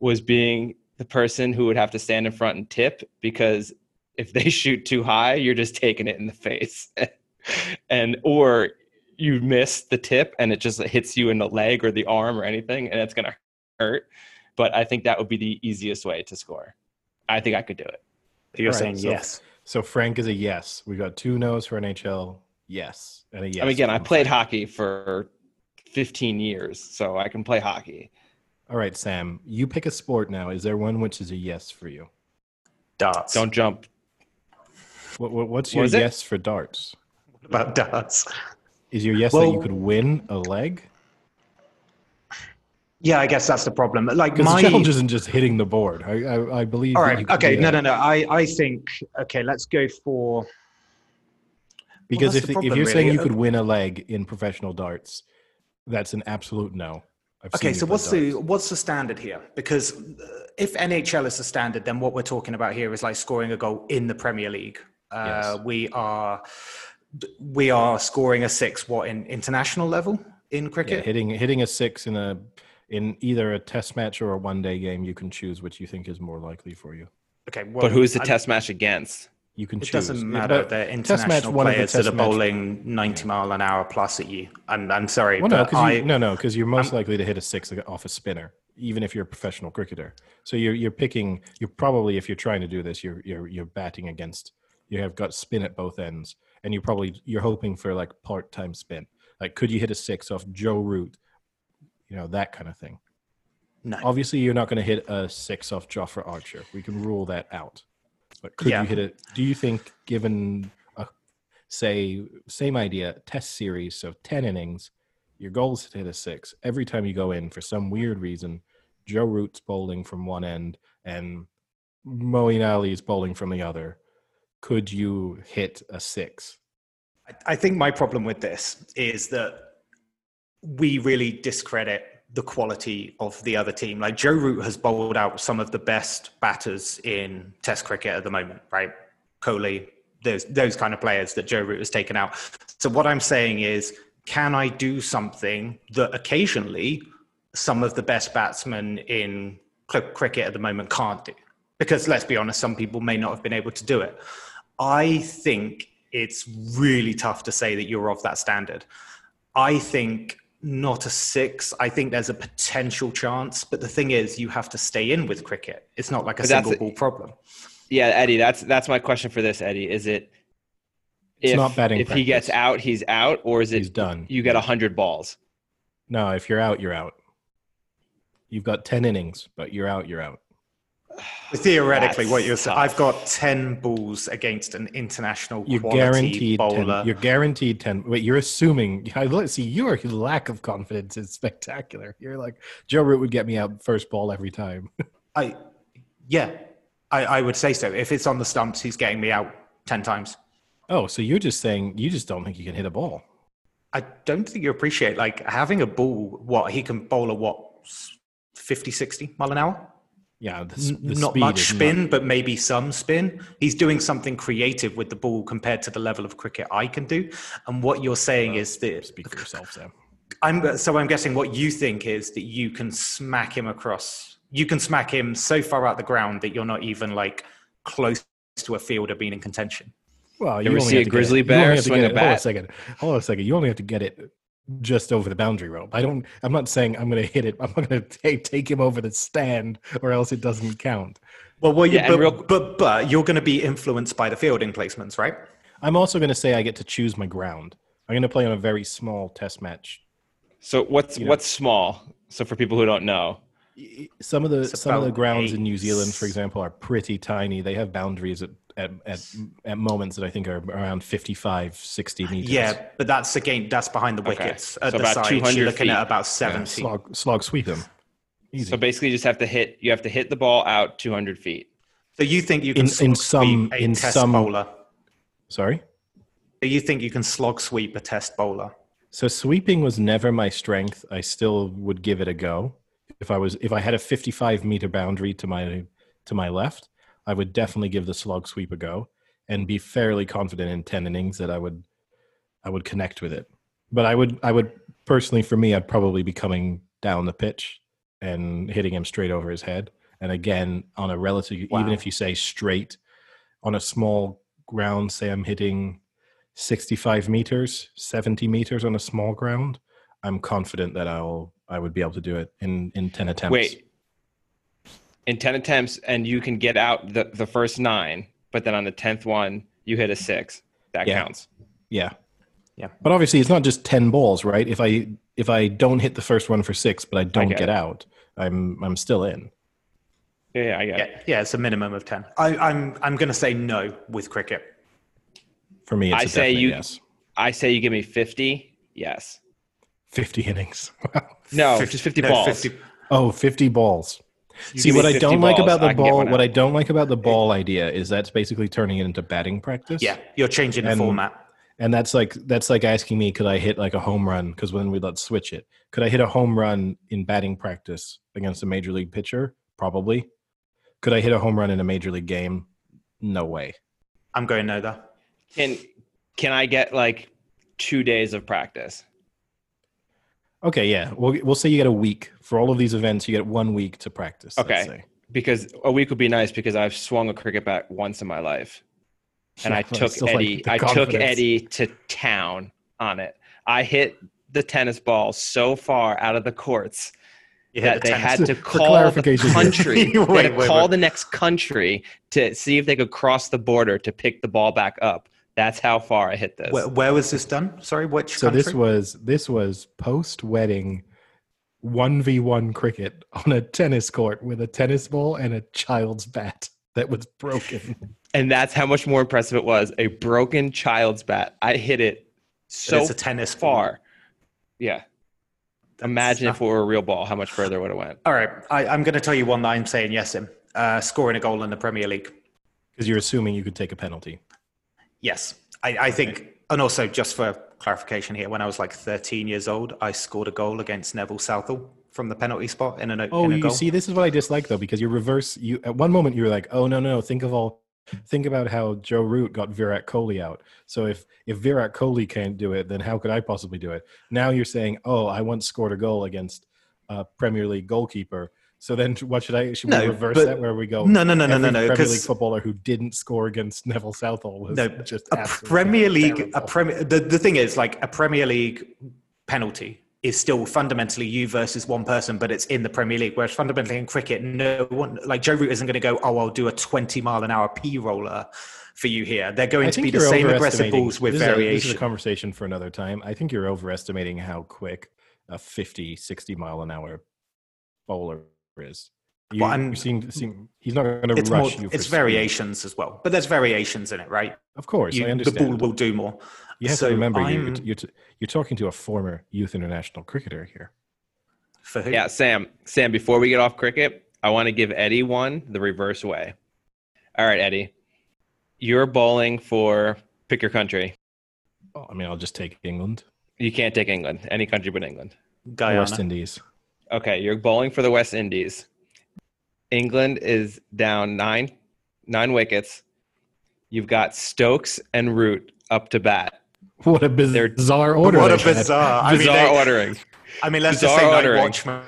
was being the person who would have to stand in front and tip because if they shoot too high, you're just taking it in the face. and or you miss the tip and it just hits you in the leg or the arm or anything and it's going to hurt. But I think that would be the easiest way to score. I think I could do it. You're All right, saying so- yes. So Frank is a yes. we've got two no's for NHL. Yes, and a yes. I mean, again, I played Frank. hockey for 15 years, so I can play hockey. All right, Sam. You pick a sport now. Is there one which is a yes for you? Darts. Don't jump. What, what, what's What your it? yes for darts? What about darts? Is your yes that you could win a leg? Yeah, I guess that's the problem. Like my the challenge isn't just hitting the board. I I, I believe. All right. Okay. No, no, no. I, I think okay. Let's go for Because that's if the if you're saying really. you could win a leg in professional darts, that's an absolute no. I've Okay, so what's the what's the standard here? Because uh, if NHL is the standard, then what we're talking about here is like scoring a goal in the Premier League. Uh, Yes. We are we are scoring a six. What in international level in Yeah, cricket? hitting hitting a six in a in either a test match or a one day game? You can choose which you think is more likely for you. okay, well, But who's the I- test match against? You can choose It choose. doesn't matter. but They're test match, international one of the players that test are match- bowling 90 mile an hour plus at you. I'm, I'm sorry, Well, no, but I, you, no, no, because you're most likely to hit a six off a spinner, even if you're a professional cricketer. So you're you're picking. You're probably if you're trying to do this, you're you're you're batting against. You have got spin at both ends, and you probably you're hoping for like part time spin. Like, could you hit a six off Joe Root? You know that kind of thing. no. Obviously, you're not going to hit a six off Jofra Archer. We can rule that out. But could Yeah. you hit it? Do you think, given a say same idea, test series, so ten innings, your goal is to hit a six every time you go in for some weird reason? Joe Root's bowling from one end and Moeen Ali is bowling from the other. Could you hit a six? I- think my problem with this is that we really discredit the quality of the other team. Like Joe Root has bowled out some of the best batters in Test cricket at the moment, right? Kohli, those those kind of players that Joe Root has taken out. So what I'm saying is, can I do something that occasionally some of the best batsmen in cricket at the moment can't do? Because let's be honest, some people may not have been able to do it. I think it's really tough to say that you're of that standard. I think not a six. I think there's a potential chance, but the thing is, you have to stay in with cricket. It's not like a single ball problem. Yeah, Eddie, that's that's my question for this, Eddie. Is it It's if, not batting if he gets out, he's out, or is it He's done. you get hundred balls? No, if you're out, you're out. You've got 10 innings, but you're out, you're out. Theoretically, That's what you're saying. I've got ten balls against an international You're quality guaranteed 10. bowler. You're guaranteed 10. Wait, you're assuming. I see your lack of confidence is spectacular. You're like, Joe Root would get me out first ball every time. I, yeah, I, I would say so. If it's on the stumps, he's getting me out ten times. oh, so you're just saying you just don't think you can hit a ball. I don't think you appreciate like having a ball. What he can bowl a what 50, 60 mile an hour. Yeah, the, the not speed much is not- spin, but maybe some spin. He's doing something creative with the ball compared to the level of cricket I can do. And what you're saying is that Speak for yourself, Sam. I'm so I'm guessing what you think is that you can smack him across. You can smack him so far out the ground that you're not even like close to a fielder being in contention. Well, You ever only see have a grizzly it- you only bear have to swing get a it- Hold on a second. Hold on a second. You only have to get it just over the boundary rope. I don't. I'm not saying I'm going to hit it. I'm not going to take, take him over the stand, or else it doesn't count. Well, well, Yeah, but, real- but but you're going to be influenced by the fielding placements, right? I'm also going to say I get to choose my ground. I'm going to play on a very small test match. So what's You know. what's small? So for people who don't know, Some of the some of the about grounds in. New Zealand, for example, are pretty tiny. They have boundaries at at, at, at moments that I think are around 55, 60 meters. Yeah, but that's again that's behind the Okay. wickets at So the about sides. 200 You're looking feet. at about Yeah, seventy. slog, slog sweep him. Easy. so basically you just have to hit you have to hit the ball out 200 feet. So you think you can In- in some- sweep a in test some- bowler? Sorry. So you think you can slog sweep a test bowler? So sweeping was never my strength. I still would give it a go. If I was if I had a 55 meter boundary to my to my left, I would definitely give the slog sweep a go and be fairly confident in 10 innings that I would I would connect with it. But I would I would personally for me I'd probably be coming down the pitch and hitting him straight over his head. And again, on a relative even if you say straight on a small ground, say I'm hitting 65 meters, 70 meters on a small ground, I'm confident that I'll I would be able to do it in in 10 attempts. Wait. In 10 attempts and you can get out the the first 9, but then on the 10th one you hit a 6. That Yeah. counts. Yeah. Yeah. But obviously it's not just 10 balls, right? If I if I don't hit the first one for 6 but I don't get get, out, I'm I'm still in. Yeah, yeah, I get it. Yeah, yeah, it's a minimum of ten. I, I'm I'm going to say no with cricket. For me it's I a say you- yes. I say you give me 50. Yes. 50 innings. Wow. No, Fif- just 50 no, balls. 50 Oh, 50 balls. You See what I don't like about the I can get ball. What. I don't like about the ball idea is that's basically turning it into batting practice. Yeah, you're changing the And- format. And that's like that's like asking me, could I hit like a home run? Because when we let's switch it, could I hit a home run in batting practice against a major league pitcher? Probably. Could I hit a home run in a major league game? No way. I'm going no though. Can can I get like 2 days of practice? Okay, yeah. We'll we'll say you get a week for all of these events. You get one week to practice. let's Okay. say. Because a week would be nice because I've swung a cricket bat once in my life. and Yeah, I took still like Eddie. I took. Eddie to town on it. I hit the tennis ball so far out of the courts that the they tennis. had to call the country. they Wait, had to wait, call wait. the next country to see if they could cross the border to pick the ball back up. That's how far I hit this. Where, where was this done? Sorry, which So country? this was this was post wedding, one v one cricket on a tennis court with a tennis ball and a child's bat that was broken. and that's how much more impressive it was. A broken child's bat. I hit it so it's a tennis ball. far. Yeah. That's Imagine not- if it were a real ball, how much further it would have went. All right, I, I'm going to tell you one that I'm saying yes in. Uh, scoring a goal in the Premier League. Because you're assuming you could take a penalty. Yes, I, I think, and also just for clarification here, when I was like 13 years old, I scored a goal against Neville Southall from the penalty spot in a, Oh, in a you goal. see, this is what I dislike though, because you reverse. You at one moment you were like, "Oh no, no, think of all, think about how Joe Root got Virat Kohli out. So if if Virat Kohli can't do it, then how could I possibly do it?" Now you're saying, "Oh, I once scored a goal against a Premier League goalkeeper." So then, what should I? Should No, we reverse but- that where we go? no, no, no, no, no, no. Premier League footballer who didn't score against Neville Southall was no, just a Premier League, a. Premier. The, the thing is, like a Premier League penalty is still fundamentally you versus one person, but it's in the Premier League. Whereas fundamentally in cricket, no one like Joe Root isn't going to go, oh, I'll do a 20 mile an hour P roller for you here. They're going I to be the same aggressive balls with this is a- this is a conversation for another time. I think you're overestimating how quick a 50, 60 mile an hour bowler is. You, Well, I'm- you seem, seem, he's not going to it's more, rush you. For it's speed. variations as well, but there's variations in it, right? Of course, You- I understand. the ball will do more. you have so to remember, you're, I'm- you're, t- you're talking to a former youth international cricketer here. For who? Yeah, Sam. Sam, before we get off cricket, I want to give Eddie one the reverse way. All right, Eddie. You're bowling for pick your country. Well, I mean, I'll just take England, You can't take England, any country but England. Guyana. West Indies. Okay, you're bowling for the West Indies. England is down nine nine wickets. You've got Stokes and Root up to bat. What a They're- bizarre order! What a they had. bizarre. I mean, Bizarre they- ordering. I mean, let's just bizarre say Night. Watchman.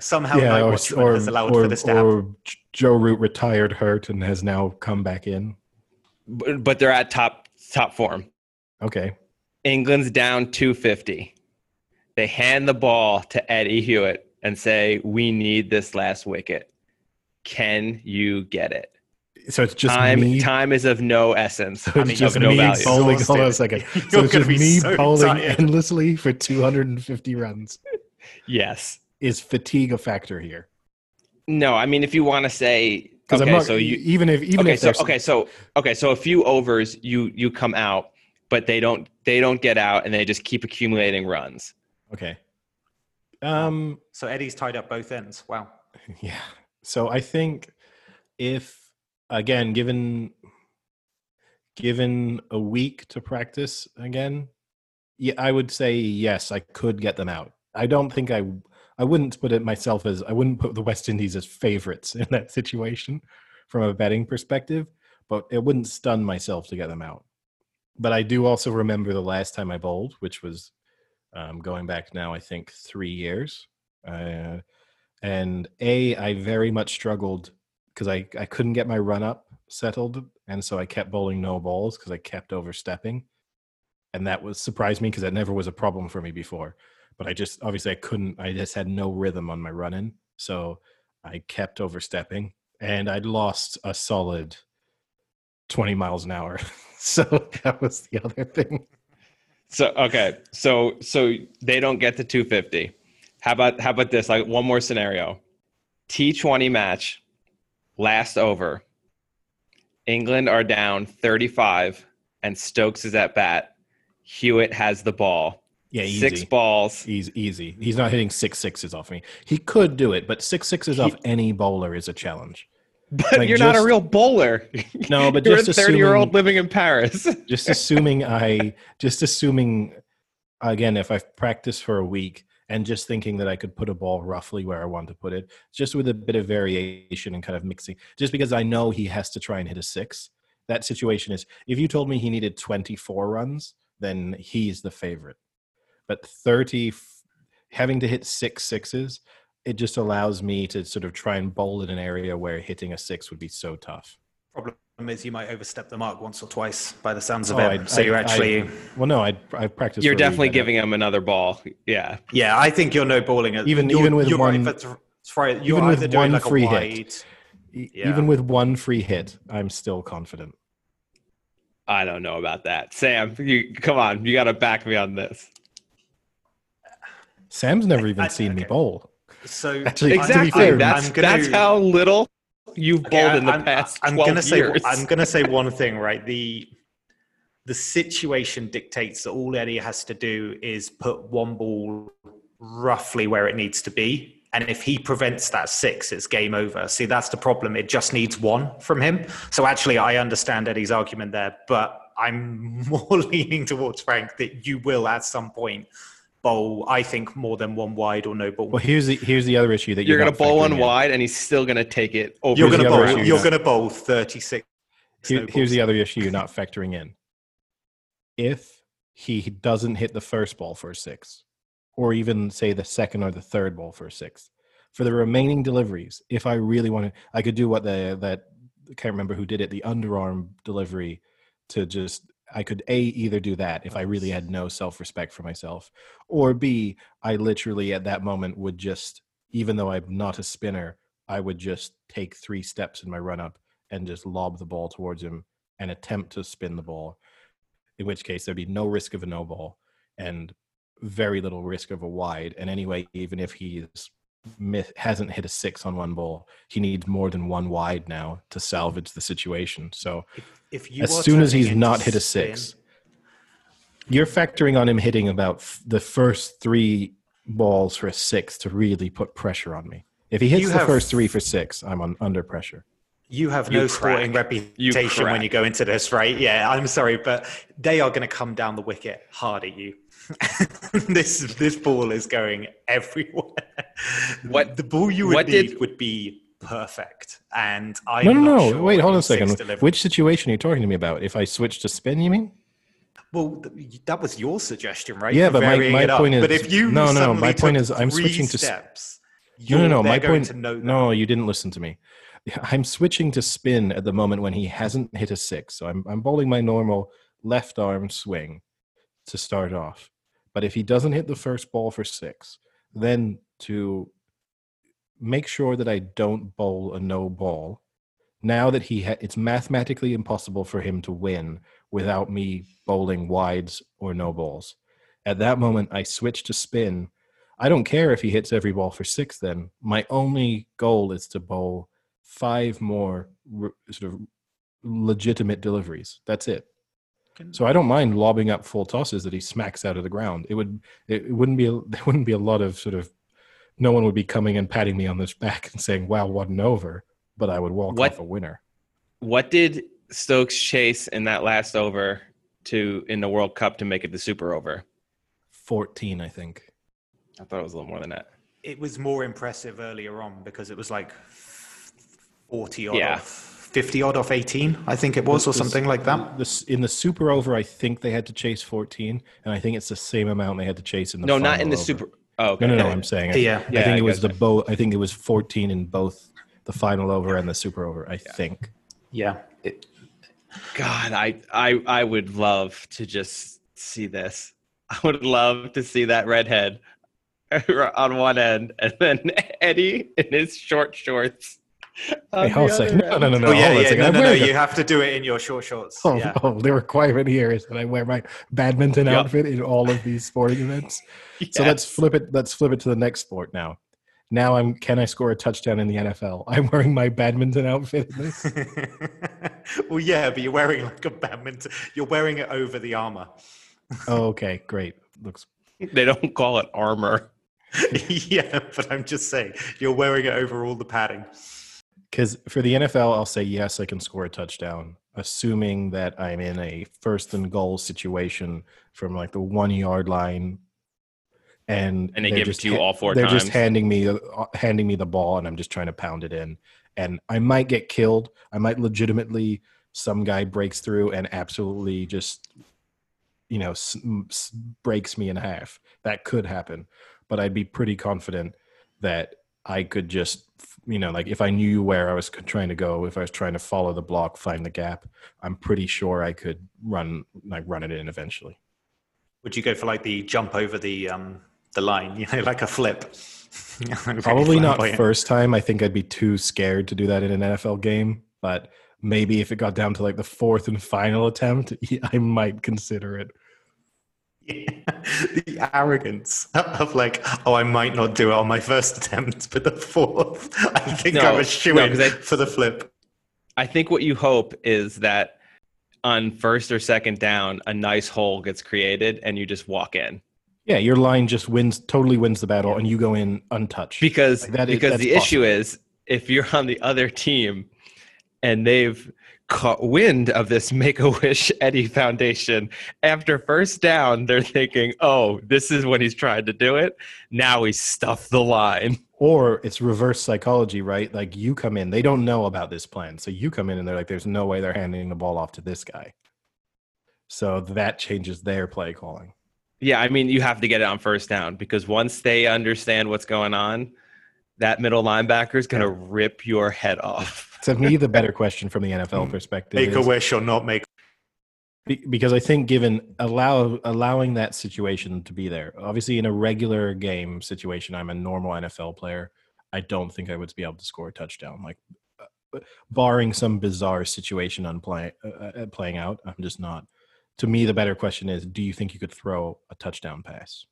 Somehow yeah, Night or, Watchman or, has allowed or, for this to happen. or Joe Root retired hurt and has now come back in. But, but they're at top top form. Okay, England's down 250. They hand the ball to Eddie Hewitt and say, "We need this last wicket. Can you get it?" so it's just time me. time is of no essence. So I it's mean, just you're gonna no me bowling. Hold on a second. So it's just me so bowling tired. endlessly for 250 runs. Yes. Is fatigue a factor here? No, I mean if you want to say okay, not. so you even if even okay, if so okay, so okay, so a few overs you you come out, but they don't they don't get out and they just keep accumulating runs. okay. Um. So Eddie's tied up both ends. Wow. Yeah. So I think if again given given a week to practice again, yeah, I would say yes, I could get them out. I don't think I I wouldn't put it myself as I wouldn't put the West Indies as favorites in that situation from a betting perspective, but it wouldn't stun myself to get them out. But I do also remember the last time I bowled, which was um, going back now, I think three years. Uh, and a i very much struggled because I, I couldn't get my run up settled and so i kept bowling no balls because i kept overstepping and that was surprised me because that never was a problem for me before but i just obviously i couldn't i just had no rhythm on my run in so i kept overstepping and i'd lost a solid 20 miles an hour so that was the other thing So okay, so so they don't get to 250. How about how about this? Like one more scenario. T20 match, last over. England are down 35 and Stokes is at bat. Hewitt has the ball. yeah easy. Six balls. He's easy. He's not hitting six sixes off me. He could do it, but six sixes off any bowler is a challenge. But Like, you're not a real bowler. No, but you're just a 30 year old living in Paris. Just assuming I, just assuming, again, if I've practiced for a week and just thinking that I could put a ball roughly where I want to put it, just with a bit of variation and kind of mixing, just because I know he has to try and hit a six. That situation is, if you told me he needed 24 runs, then he's the favorite. But 30, having to hit six sixes, it just allows me to sort of try and bowl in an area where hitting a six would be so tough. Problem is you might overstep the mark once or twice by the sounds of Oh, it. I- so you're I- actually, Well, no, I I practiced. You're for a week, definitely I giving him another ball. Yeah. yeah, I think you're no balling. At, Even- you're, even with you're one- that's- that's right. You're even with one like free hit. Yeah. Even with one free hit, I'm still confident. I don't know about that. Sam, you come on, you gotta back me on this. Sam's never even I- seen me bowl. So Actually, I'm- to be Exactly. fair, that's gonna- that's how little you've Okay, bowled in the I'm- past I'm 12 gonna say years. I'm gonna say one thing, right? The the situation dictates that all Eddie has to do is put one ball roughly where it needs to be. And if he prevents that six, it's game over. See, that's the problem. It just needs one from him. So actually, I understand Eddie's argument there, but I'm more leaning towards Frank that you will at some point bowl, I think, more than one wide or no ball. well, here's the here's the other issue that You're you're, gonna bowl one in. wide, and he's still gonna take it over. you're gonna bowl. issue You're gonna bowl 36. Here- here's the other issue you're not factoring in. If he doesn't hit the first ball for a six, or even say the second or the third ball for a six, for the remaining deliveries, if I really want to, I could do what the that I can't remember who did it, the underarm delivery to just I could a either do that if I really had no self respect for myself, or b I literally at that moment would just, even though I'm not a spinner, I would just take three steps in my run up and just lob the ball towards him and attempt to spin the ball. In which case there'd be no risk of a no ball and very little risk of a wide. And anyway, even if he's myth hasn't hit a six on one ball. He needs more than one wide now to salvage the situation. So If you as soon as he's not hit a spin- six, you're factoring on him hitting about f- the first three balls for a six to really put pressure on me. If he hits You the have- first three for six, I'm on under pressure. You have You no sporting crack. You reputation when you go into this, right? Yeah, I'm sorry, but they are going to come down the wicket hard at you. this this ball is going everywhere. What- the ball you would need did- would be perfect, and I'm No, no, no. sure Wait, hold on a second. delivery- Which situation are you talking to me about? If I switch to spin, you mean? Well, th- that was your suggestion, right? Yeah, but my- my point but if you no, no, my point is I'm switching to steps. No, no, no. My point. to know that. No, you didn't listen to me. I'm switching to spin at the moment when he hasn't hit a six. So I'm I'm bowling my normal left arm swing to start off. But if he doesn't hit the first ball for six, then to make sure that I don't bowl a no ball. Now that he ha- it's mathematically impossible for him to win without me bowling wides or no balls. At that moment, I switch to spin. I don't care if he hits every ball for six. Then my only goal is to bowl five more r- sort of legitimate deliveries. That's it. So I don't mind lobbing up full tosses that he smacks out of the ground. It would it, it wouldn't be a, there wouldn't be a lot of sort of no one would be coming and patting me on the back and saying wow what an over, but I would walk What- off a winner. What did Stokes chase in that last over to in the World Cup to make it the super over? Fourteen, I think. I thought it was a little more than that. it was more impressive earlier on because it was like 40 odd Yeah. off 50 odd off 18 i think it was or This- something like that This in the super over, I think they had to chase fourteen, and I think it's the same amount they had to chase in the no, not in the over. super. Oh, okay. No, no, no. I'm saying. I, Yeah. I think I it was the gotcha. both. I think it was 14 in both the final over and the super over. I think. yeah it, God, I, I, I would love to just see this. I would love to see that redhead on one end, and then Eddie in his short shorts. On Hey, hold the second. other No, no, no, oh yeah hold on a yeah second. no no no you have to do it in your short shorts Oh, yeah oh, the requirement here is that I wear my badminton Yep. outfit in all of these sporting events. So let's flip it. Let's flip it to the next sport now. Now I'm. Can I score a touchdown in the NFL? I'm wearing my badminton outfit. In this. well yeah but you're wearing like a badminton you're wearing it over the armor Oh, okay, great. Looks. They don't call it armor. yeah but i'm just saying you're wearing it over all the padding Because for the NFL, I'll say yes, I can score a touchdown, assuming that I'm in a first and goal situation from like the one yard line, and And they give it to you all four They're times. just handing me uh, handing me the ball, and I'm just trying to pound it in, and I might get killed. I might legitimately some guy breaks through and absolutely just you know s- s- breaks me in half. That could happen, but I'd be pretty confident that I could just, you know, like if I knew where I was trying to go, if I was trying to follow the block, find the gap, I'm pretty sure I could run, like run it in eventually. would you go for like the jump over the um the line you know like a flip Probably not first time. I think I'd be too scared to do that in an NFL game, but maybe if it got down to like the fourth and final attempt, I might consider it. the arrogance of like, oh, I might not do it on my first attempt, but the fourth, I think No, I'm a shoe no, I- for the flip. I think what you hope is that on first or second down, a nice hole gets created and you just walk in. Yeah, your line just wins, totally wins the battle, and you go in untouched. Because Like, that is- because that's the issue is if you're on the other team and they've caught wind of this Make a Wish Eddie Foundation after first down, they're thinking, "Oh, this is when he's trying to do it. Now he's stuffed the line." or it's reverse psychology, right? Like you come in, they don't know about this plan. So you come in and they're like, there's no way they're handing the ball off to this guy. So that changes their play calling. Yeah, I mean, you have to get it on first down because once they understand what's going on, that middle linebacker is going to rip your head off. To me, the better question from the NFL perspective Make a wish or not make because I think given allow allowing that situation to be there, obviously in a regular game situation, I'm a normal NFL player. I don't think I would be able to score a touchdown. Like, uh, barring some bizarre situation on play, uh, uh, playing out, I'm just not. To me, the better question is: Do you think you could throw a touchdown pass,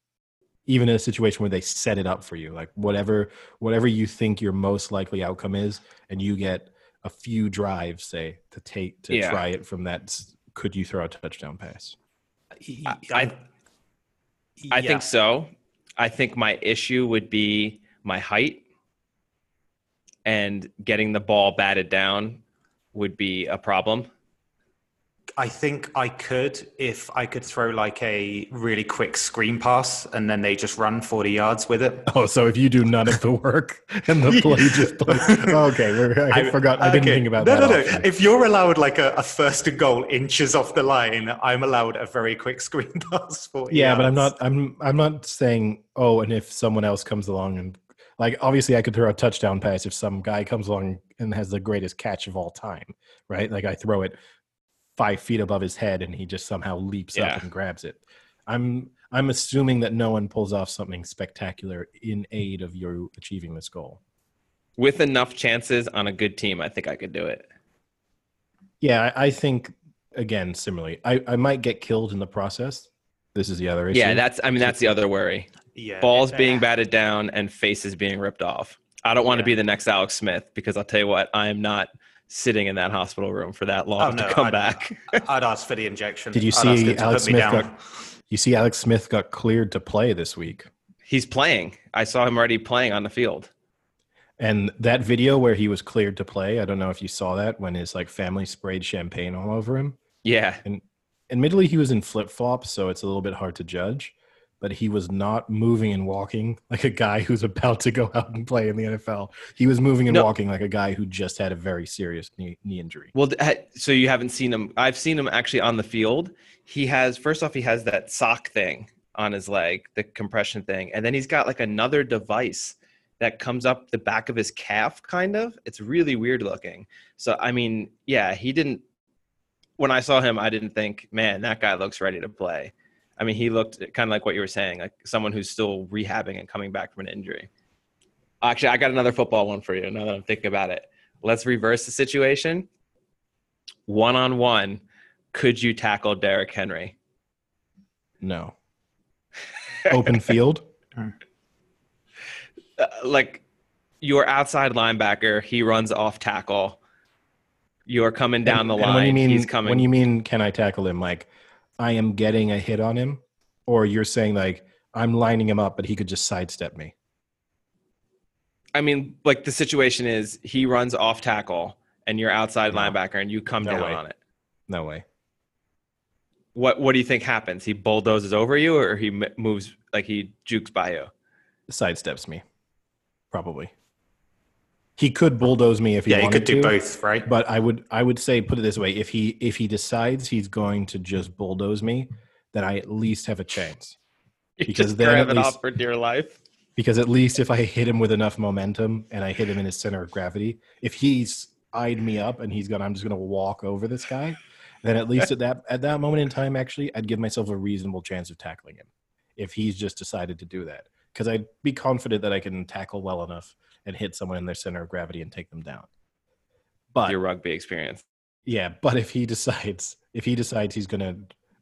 even in a situation where they set it up for you? Like whatever, whatever you think your most likely outcome is, and you get a few drives, say, to take to Yeah. try it from that. Could you throw a touchdown pass? I, I, I think so. I think my issue would be my height and getting the ball batted down would be a problem. I think I could if I could throw like a really quick screen pass and then they just run 40 yards with it. Oh, so if you do none of the work and the play just plays. Oh, okay, we're, I, forgot. I didn't think about no, that. No, no, option. If you're allowed like a, a first and goal inches off the line, I'm allowed a very quick screen pass for yeah, but I'm not. I'm. I'm not saying. Oh, and if someone else comes along and like, obviously, I could throw a touchdown pass if some guy comes along and has the greatest catch of all time, right? Like I throw it five feet above his head and he just somehow leaps Yeah. up and grabs it. I'm. I'm assuming that no one pulls off something spectacular in aid of you achieving this goal. With enough chances on a good team, I think I could do it. Yeah, I, I think again similarly. I, I might get killed in the process. This is the other issue. Yeah, that's I mean that's the other worry. Yeah, Balls being batted down and faces being ripped off. I don't want to be the next Alex Smith because I'll tell you what, I am not sitting in that hospital room for that long Oh, no, to come I'd- back. I'd ask for the injection. Did you see Alex Smith got- you see Alex Smith got cleared to play this week. He's playing. I saw him already playing on the field. And that video where he was cleared to play, I don't know if you saw that when his like family sprayed champagne all over him. Yeah. And admittedly, he was in flip flops, so it's a little bit hard to judge. But he was not moving and walking like a guy who's about to go out and play in the NFL. He was moving and No. walking like a guy who just had a very serious knee, knee injury. Well, so you haven't seen him. I've seen him actually on the field. He has, first off, he has that sock thing on his leg, the compression thing. And then he's got like another device that comes up the back of his calf, kind of. It's really weird looking. So, I mean, yeah, he didn't, when I saw him, I didn't think, man, that guy looks ready to play. I mean, he looked kind of like what you were saying, like someone who's still rehabbing and coming back from an injury. Actually, I got another football one for you now that I'm thinking about it. Let's reverse the situation. One on one, could you tackle Derrick Henry? No. Open field? Uh, like your outside linebacker, he runs off tackle. You're coming down the line. and when you mean, he's coming. When you mean, can I tackle him? Like, I am getting a hit on him, or you're saying like I'm lining him up, but he could just sidestep me. I mean, like the situation is he runs off tackle and you're outside No. linebacker and you come No down way. on it. No way. What What do you think happens? He bulldozes over you, or he moves like he jukes by you? Sidesteps me, probably. He could bulldoze me if he. Yeah, wanted could do to, both, right? But I would, I would say, put it this way: if he if he decides he's going to just bulldoze me, then I at least have a chance. You Because then grab at least- off for dear life. Because at least if I hit him with enough momentum and I hit him in his center of gravity, if he's eyed me up and he's gonna, I'm just gonna walk over this guy, then at least at that at that moment in time, actually, I'd give myself a reasonable chance of tackling him. If he's just decided to do that, because I'd be confident that I can tackle well enough and hit someone in their center of gravity and take them down. But Your rugby experience. yeah, but if he decides if he decides he's gonna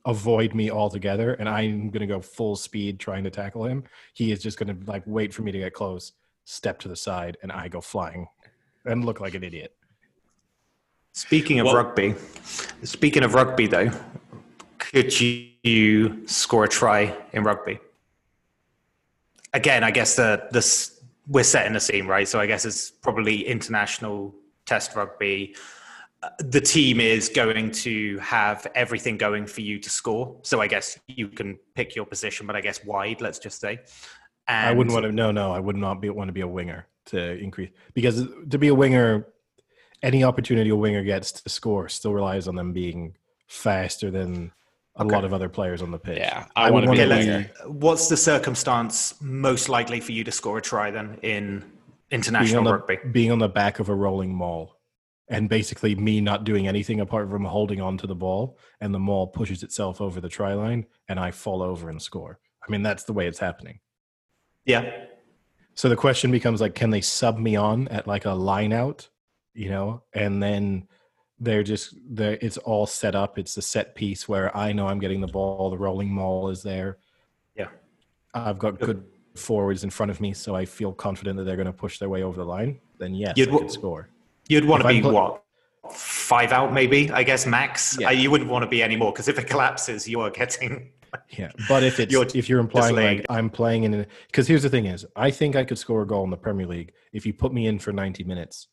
avoid me altogether and I'm gonna go full speed trying to tackle him, he is just gonna like wait for me to get close, step to the side, and I go flying and look like an idiot. Speaking of Well- rugby, speaking of rugby though, could you, you score a try in rugby? Again, I guess the this we're setting the scene, right? So I guess it's probably international test rugby. The team is going to have everything going for you to score. So I guess you can pick your position, but I guess wide, let's just say. And I wouldn't want to. No, no, I would not be want to be a winger to increase because to be a winger, any opportunity a winger gets to score still relies on them being faster than a Okay. lot of other players on the pitch. Yeah, I I, want to be a winger. What's the circumstance most likely for you to score a try then in being international the rugby? being on the back of a rolling maul. and basically me not doing anything apart from holding on to the ball, and the maul pushes itself over the try line, and I fall over and score. I mean, that's the way it's happening. Yeah. So the question becomes like, can they sub me on at like a line out, you know, and then they're just they it's all set up. It's a set piece where I know I'm getting the ball. The rolling maul is there. Yeah. I've got good forwards in front of me, so I feel confident that they're going to push their way over the line. Then yes, You'd could score. You'd want If to be pl- what? Five out, maybe, I guess, max. Yeah. Uh, you wouldn't want to be any more because if it collapses, you are getting. Yeah, but if it's You're if you're implying like I'm playing in, because here's the thing is, I think I could score a goal in the Premier League if you put me in for 90 minutes.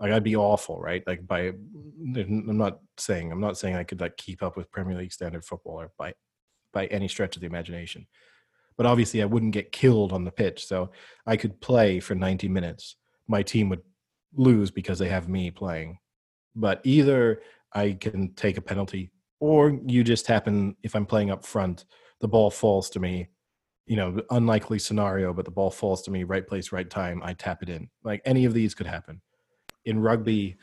Like I'd be awful, right? Like by, I'm not saying I'm not saying I could like keep up with Premier League standard football or by by any stretch of the imagination. But obviously, I wouldn't get killed on the pitch, so I could play for 90 minutes. My team would lose because they have me playing. But either I can take a penalty or you just happen if i'm playing up front the ball falls to me you know unlikely scenario but the ball falls to me right place right time i tap it in like any of these could happen in rugby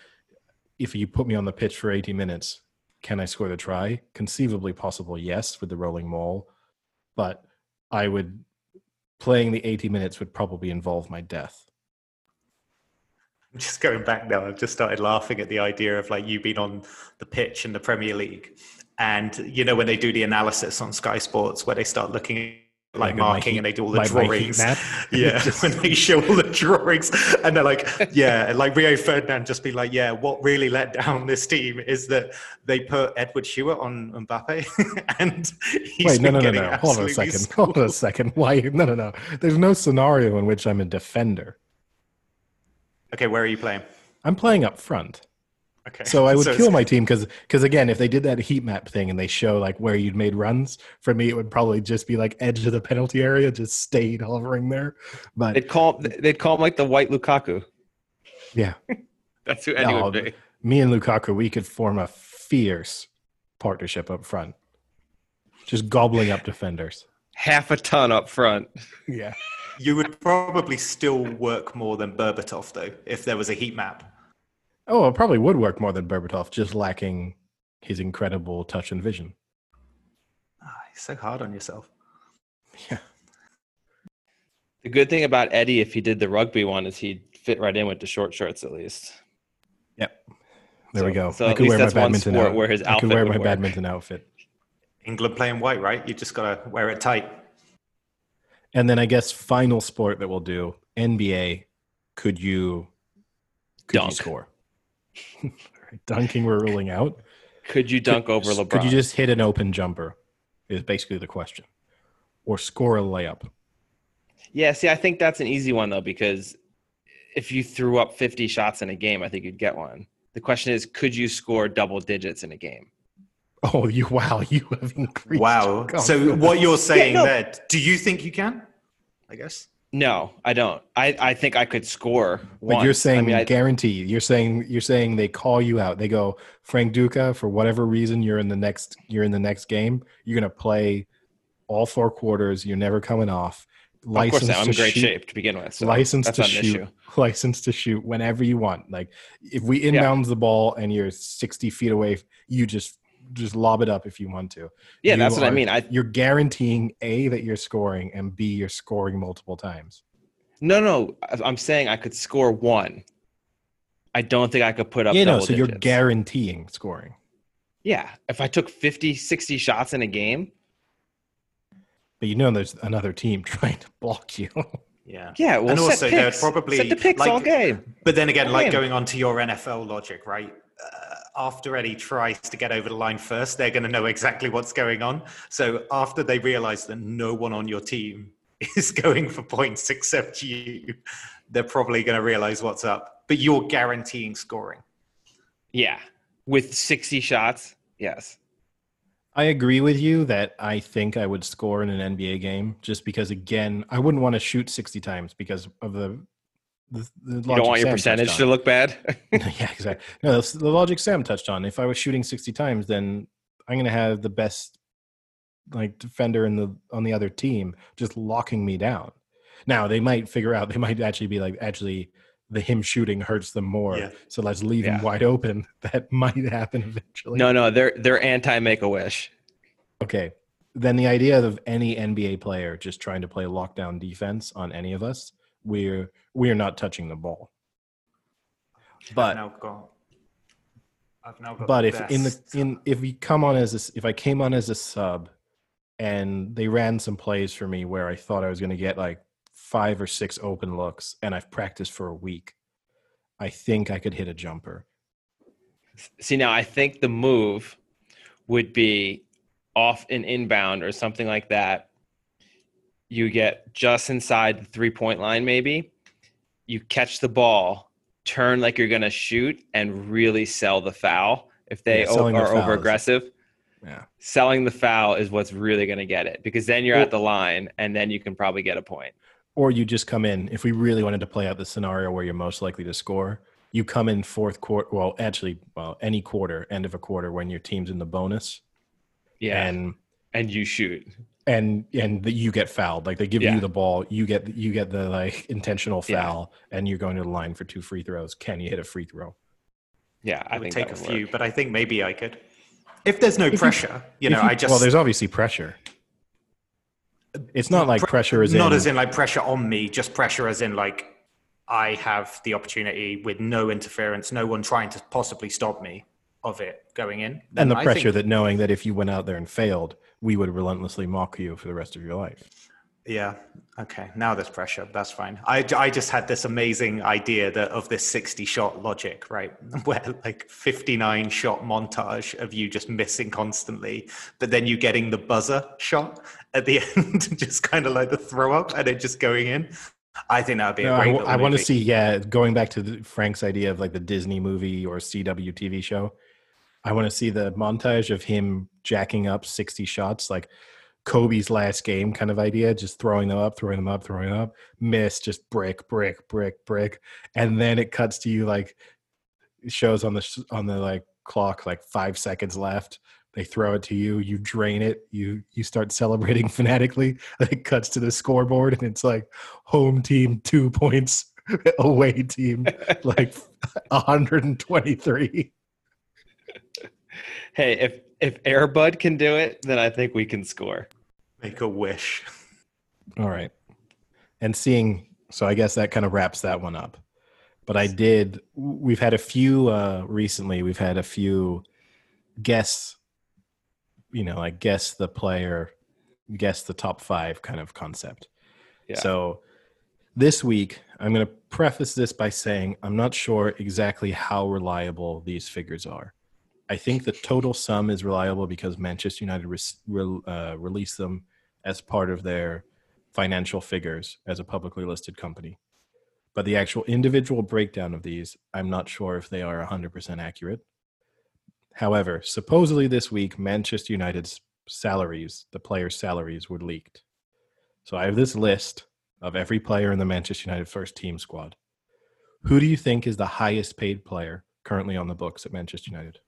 if you put me on the pitch for 80 minutes can i score the try? Conceivably possible yes with the rolling maul. But i would playing the 80 minutes would probably involve my death. I'm Just going back now, I've just started laughing at the idea of like you being on the pitch in the Premier League. And you know, when they do the analysis on Sky Sports, where they start looking like Like marking and they do all the my drawings. Yeah, when they show all the drawings and they're like, yeah, and like Rio Ferdinand just be like, yeah, what really let down this team is that they put Edward Stewart on Mbappe and he's Wait, no, no, no, no. Hold on a second. Hold on a second. Why? No, no, no. There's no scenario in which I'm a defender. Okay, where are you playing? I'm playing up front. Okay. So I would it's- kill my team because because again, if they did that heat map thing and they show like where you'd made runs, for me it would probably just be like edge of the penalty area, just stayed hovering there. But They'd call they'd call him like the white Lukaku. yeah, That's who Eddie No, would be. me and Lukaku, we could form a fierce partnership up front, just gobbling up defenders. Half a ton up front. Yeah, You would probably still work more than Berbatov, though, if there was a heat map. Oh, it probably would work more than Berbatov, just lacking his incredible touch and vision. Ah, you're so hard on yourself. Yeah. The good thing about Eddie, if he did the rugby one, is he'd fit right in with the short shorts at least. Yep. There So- we go. so I could wear my badminton sport out- where his I could outfit wear my work. badminton outfit. England playing white, right? You just got to wear it tight. And then I guess final sport that we'll do NBA. Could you could Dunk. you score? Dunking we're ruling out. Could you dunk Could- over LeBron? Could you just hit an open jumper? Is basically the question, or score a layup. Yeah, see, I think that's an easy one though because if you threw up 50 shots in a game, I think you'd get one. The question is, could you score double digits in a game? Oh, you wow! You have increased. Wow. your So what you're saying no. there, do you think you can? I guess. No, I don't. I, I think I could score. But you're saying I mean, I, guarantee. You're saying you're saying they call you out. They go, Frank Duca, for whatever reason, you're in the next you're in the next game. You're gonna play all four quarters. You're never coming off. of course, License I'm in great shoot, shape to begin with. So license to shoot. License to shoot whenever you want. Like if we inbounds the ball and you're 60 feet away, you just just lob it up if you want to. Yeah, You that's what I mean. I You're guaranteeing a that you're scoring and b you're scoring multiple times. no, no. I- I'm saying I could score one. I don't think I could put up. Yeah, no. double So you're guaranteeing scoring. Yeah, if I took 50, 60 shots in a game, But you know, there's another team trying to block you. Yeah. yeah. Well, And set also, they're probably, set the picks like- all game. But then again, like Damn. going on to your NFL logic, right? Uh, after Eddie tries to get over the line first, they're going to know exactly what's going on. So after they realize that no one on your team is going for points except you, they're probably going to realize what's up. But you're guaranteeing scoring. Yeah, with 60 shots. Yes. I agree with you that I think I would score in an NBA game just because, again, I wouldn't want to shoot 60 times because of the. The, the You don't want your percentage to look bad. yeah, exactly. No, that's the logic Sam touched on. If I was shooting 60 times, then I'm going to have the best like defender in the on the other team just locking me down. Now they might figure out they might actually be like actually the him shooting hurts them more. Yeah. So let's leave Yeah. him wide open. That might happen eventually. No, no, they're they're anti Make a Wish. Okay. Then the idea of any NBA player just trying to play lockdown defense on any of us, we're we're not touching the ball. But I've now got. I've now got. but the if in the in if we come on as a, s- if I came on as a sub, and they ran some plays for me where I thought I was going to get like five or six open looks, and I've practiced for a week, I think I could hit a jumper. See now, I think the move would be off an inbound or something like that. You get just inside the three point line, maybe. You catch the ball, turn like you're gonna shoot, and really sell the foul. If they Yeah, o- selling the are over aggressive, Yeah. selling the foul is what's really gonna get it because then you're at the line and then you can probably get a point. Or you just come in if we really wanted to play out the scenario where you're most likely to score. You come in fourth quarter. Well, actually, well, any quarter, end of a quarter when your team's in the bonus, Yeah, and, and you shoot. And and the, you get fouled. Like they give Yeah. you the ball, you get you get the like intentional Yeah. foul, and you're going to the line for two free throws. Can you hit a free throw? Yeah, I it would think take a would few, work. but I think maybe I could. If there's no you- pressure, you If know, I just well, there's obviously pressure. It's not like Pre- pressure is not in, as in like pressure on me, just pressure as in like I have the opportunity with no interference, no one trying to possibly stop me of it going in. and the I pressure think- that knowing that if you went out there and failed, we would relentlessly mock you for the rest of your life. Yeah. Okay. Now there's pressure. That's fine. I, I just had this amazing idea that of this 60 shot logic, right? Where like 59 shot montage of you just missing constantly, but then you getting the buzzer shot at the end, just kind of like the throw up and it just going in. I think that would be No, a I, great w- little I want to see, yeah, going back to the, Frank's idea of like the Disney movie or CW TV show. I want to see the montage of him jacking up 60 shots, like Kobe's last game kind of idea, just throwing them up, throwing them up, throwing them up, miss, just brick, brick, brick, brick. And then it cuts to you like, it shows on the, on the like clock, like five seconds left. They throw it to you, you drain it, you you start celebrating fanatically. It cuts to the scoreboard and it's like home team two points, away team like 123. Hey, if if Air Bud can do it, then I think we can score. Make a wish. All right. And seeing, so I guess that kind of wraps that one up. But I did, we've had a few uh, recently, we've had a few guess, you know, like guess the player, guess the top five kind of concept. Yeah. So this week, I'm going to preface this by saying I'm not sure exactly how reliable these figures are. I think the total sum is reliable because Manchester United re- re- uh, released them as part of their financial figures as a publicly listed company. But the actual individual breakdown of these, I'm not sure if they are 100% accurate. However, supposedly this week, Manchester United's salaries, the players' salaries, were leaked. So I have this list of every player in the Manchester United first team squad. Who do you think is the highest paid player currently on the books at Manchester United?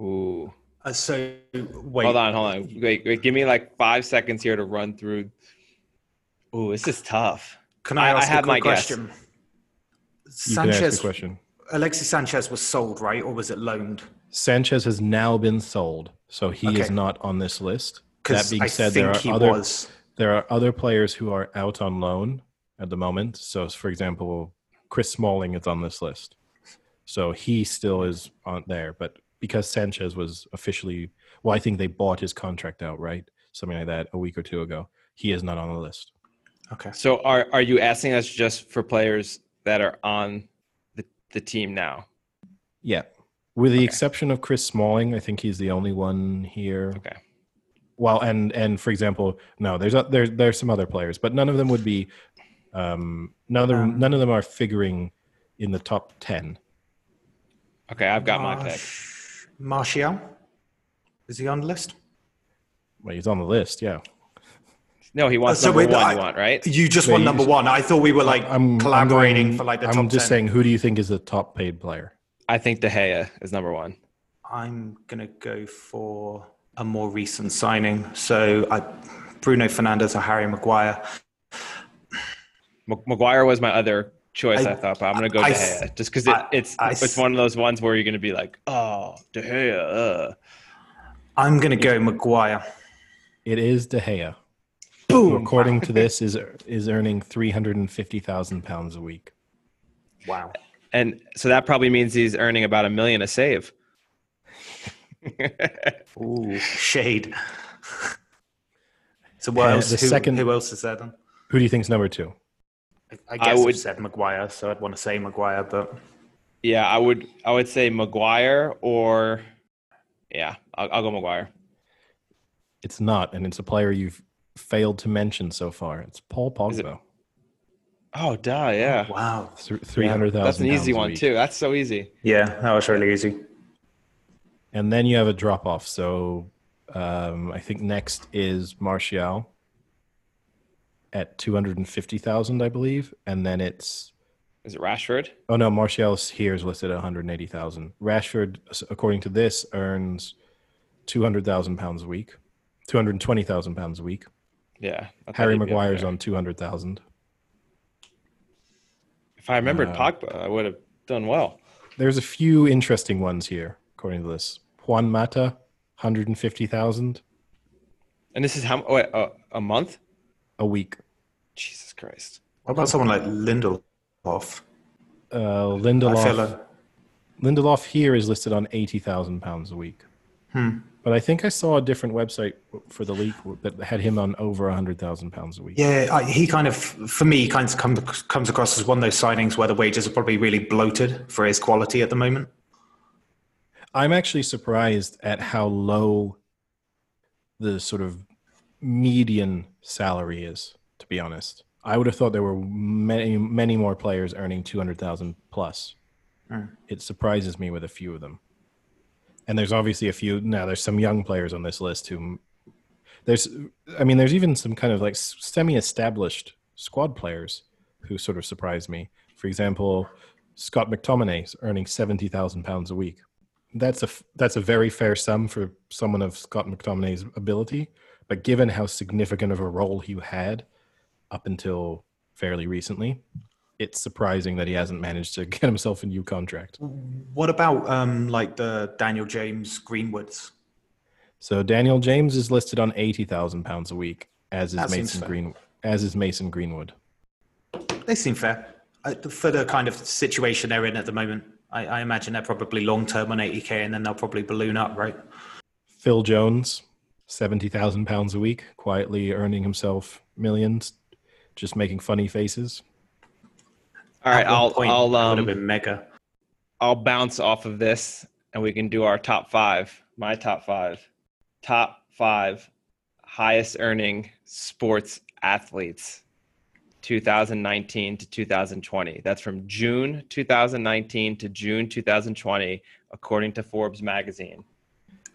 Ooh. Uh, so wait. Hold on, hold on. Wait, wait, give me like five seconds here to run through. Ooh, this is tough. Can I I- I ask have a my quick guess. question? You can ask Sanchez, question. Alexis Sanchez was sold, right, or was it loaned? Sanchez has now been sold, so he is not on this list. That being I said, think there are he other was. there are other players who are out on loan at the moment. So, for example, Chris Smalling is on this list, so he still is on there. But because Sanchez was officially, well, I think they bought his contract out, right? Something like that a week or two ago. He is not on the list. Okay. So are are you asking us just for players that are on the, the team now? Yeah, with the Okay. exception of Chris Smalling, I think he's the only one here. Okay. Well, and and for example, no, there's a, there there's some other players, but none of them would be, um, none of them Um, none of them are figuring in the top ten. Okay, I've got my pick. Marsh- Martial? Is he on the list? Well, he's on the list, yeah. No, he wants Uh, so number wait, one. I- you want right? You just Yeah, want number just- one. I thought we were like I'm collaborating I'm going- for like the I'm top just 10. saying, who do you think is the top paid player? I think De Gea is number one. I'm gonna go for a more recent signing. So I, Bruno Fernandes or Harry Maguire. M- Maguire was my other choice, I, I- thought, but I'm gonna go I- De Gea just because it, it's I- it's one of those ones where you're gonna be like, oh, De Gea. Uh. I'm going to go Maguire. It is De Gea. Boom. Who, according to this, is is earning three hundred and fifty thousand pounds a week. Wow. And so that probably means he's earning about a million a save. Ooh, shade. so what else? the who, second- who else is there then? Who do you think's number two? I, I I guess I would- said Maguire, so I'd want to say Maguire, but yeah, I would I would say Maguire or yeah, I'll, I'll go Maguire. It's not, and it's a player you've failed to mention so far. It's Paul Is it- Pogba. Oh, duh, yeah. wow. Three hundred thousand. That's an easy one too. That's so easy. Yeah, that was really easy. And then you have a drop off. So um, I think next is Martial at two hundred and fifty thousand, I believe, and then it's Is it Rashford? oh no, Martial here is listed at one hundred eighty thousand. Rashford, according to this, earns two hundred thousand pounds a week, two hundred twenty thousand pounds a week. Yeah. Harry he'd be up Maguire's on two hundred thousand. If I remembered Uh, Pogba, I would have done well. There's a few interesting ones here, according to this. Juan Mata, hundred and fifty thousand And this is how wait, uh, a month? A week. Jesus Christ. What about someone like Lindelof? Uh, I Lindelof. feel like Lindelof here is listed on eighty thousand pounds a week. Hmm. But I think I saw a different website for the league that had him on over hundred thousand pounds a week. Yeah, I, he kind of, for me, kind of comes comes across as one of those signings where the wages are probably really bloated for his quality at the moment. I'm actually surprised at how low the sort of median salary is. To be honest, I would have thought there were many, many more players earning two hundred thousand plus. Hmm. It surprises me with a few of them, and there's obviously a few. Now there's some young players on this list who there's. I mean, there's even some kind of like semi-established squad players who sort of surprise me. For example, Scott McTominay is earning seventy thousand pounds a week that's a that's a very fair sum for someone of Scott McTominay's ability. But given how significant of a role he had up until fairly recently, it's surprising that he hasn't managed to get himself a new contract. What about um, like the Daniel James Greenwoods? So Daniel James is listed on eighty thousand pounds a week, as is That Mason. Green, as is Mason Greenwood. They seem fair uh, for the kind of situation they're in at the moment. I, I imagine they're probably long term on 80k, and then they'll probably balloon up, right? Phil Jones, seventy thousand pounds a week, quietly earning himself millions, just making funny faces. All right, I'll point, I'll that would um have been mega. I'll bounce off of this and we can do our top five. My top five. Top five highest earning sports athletes 2019 to 2020. That's from June 2019 to June 2020, according to Forbes magazine.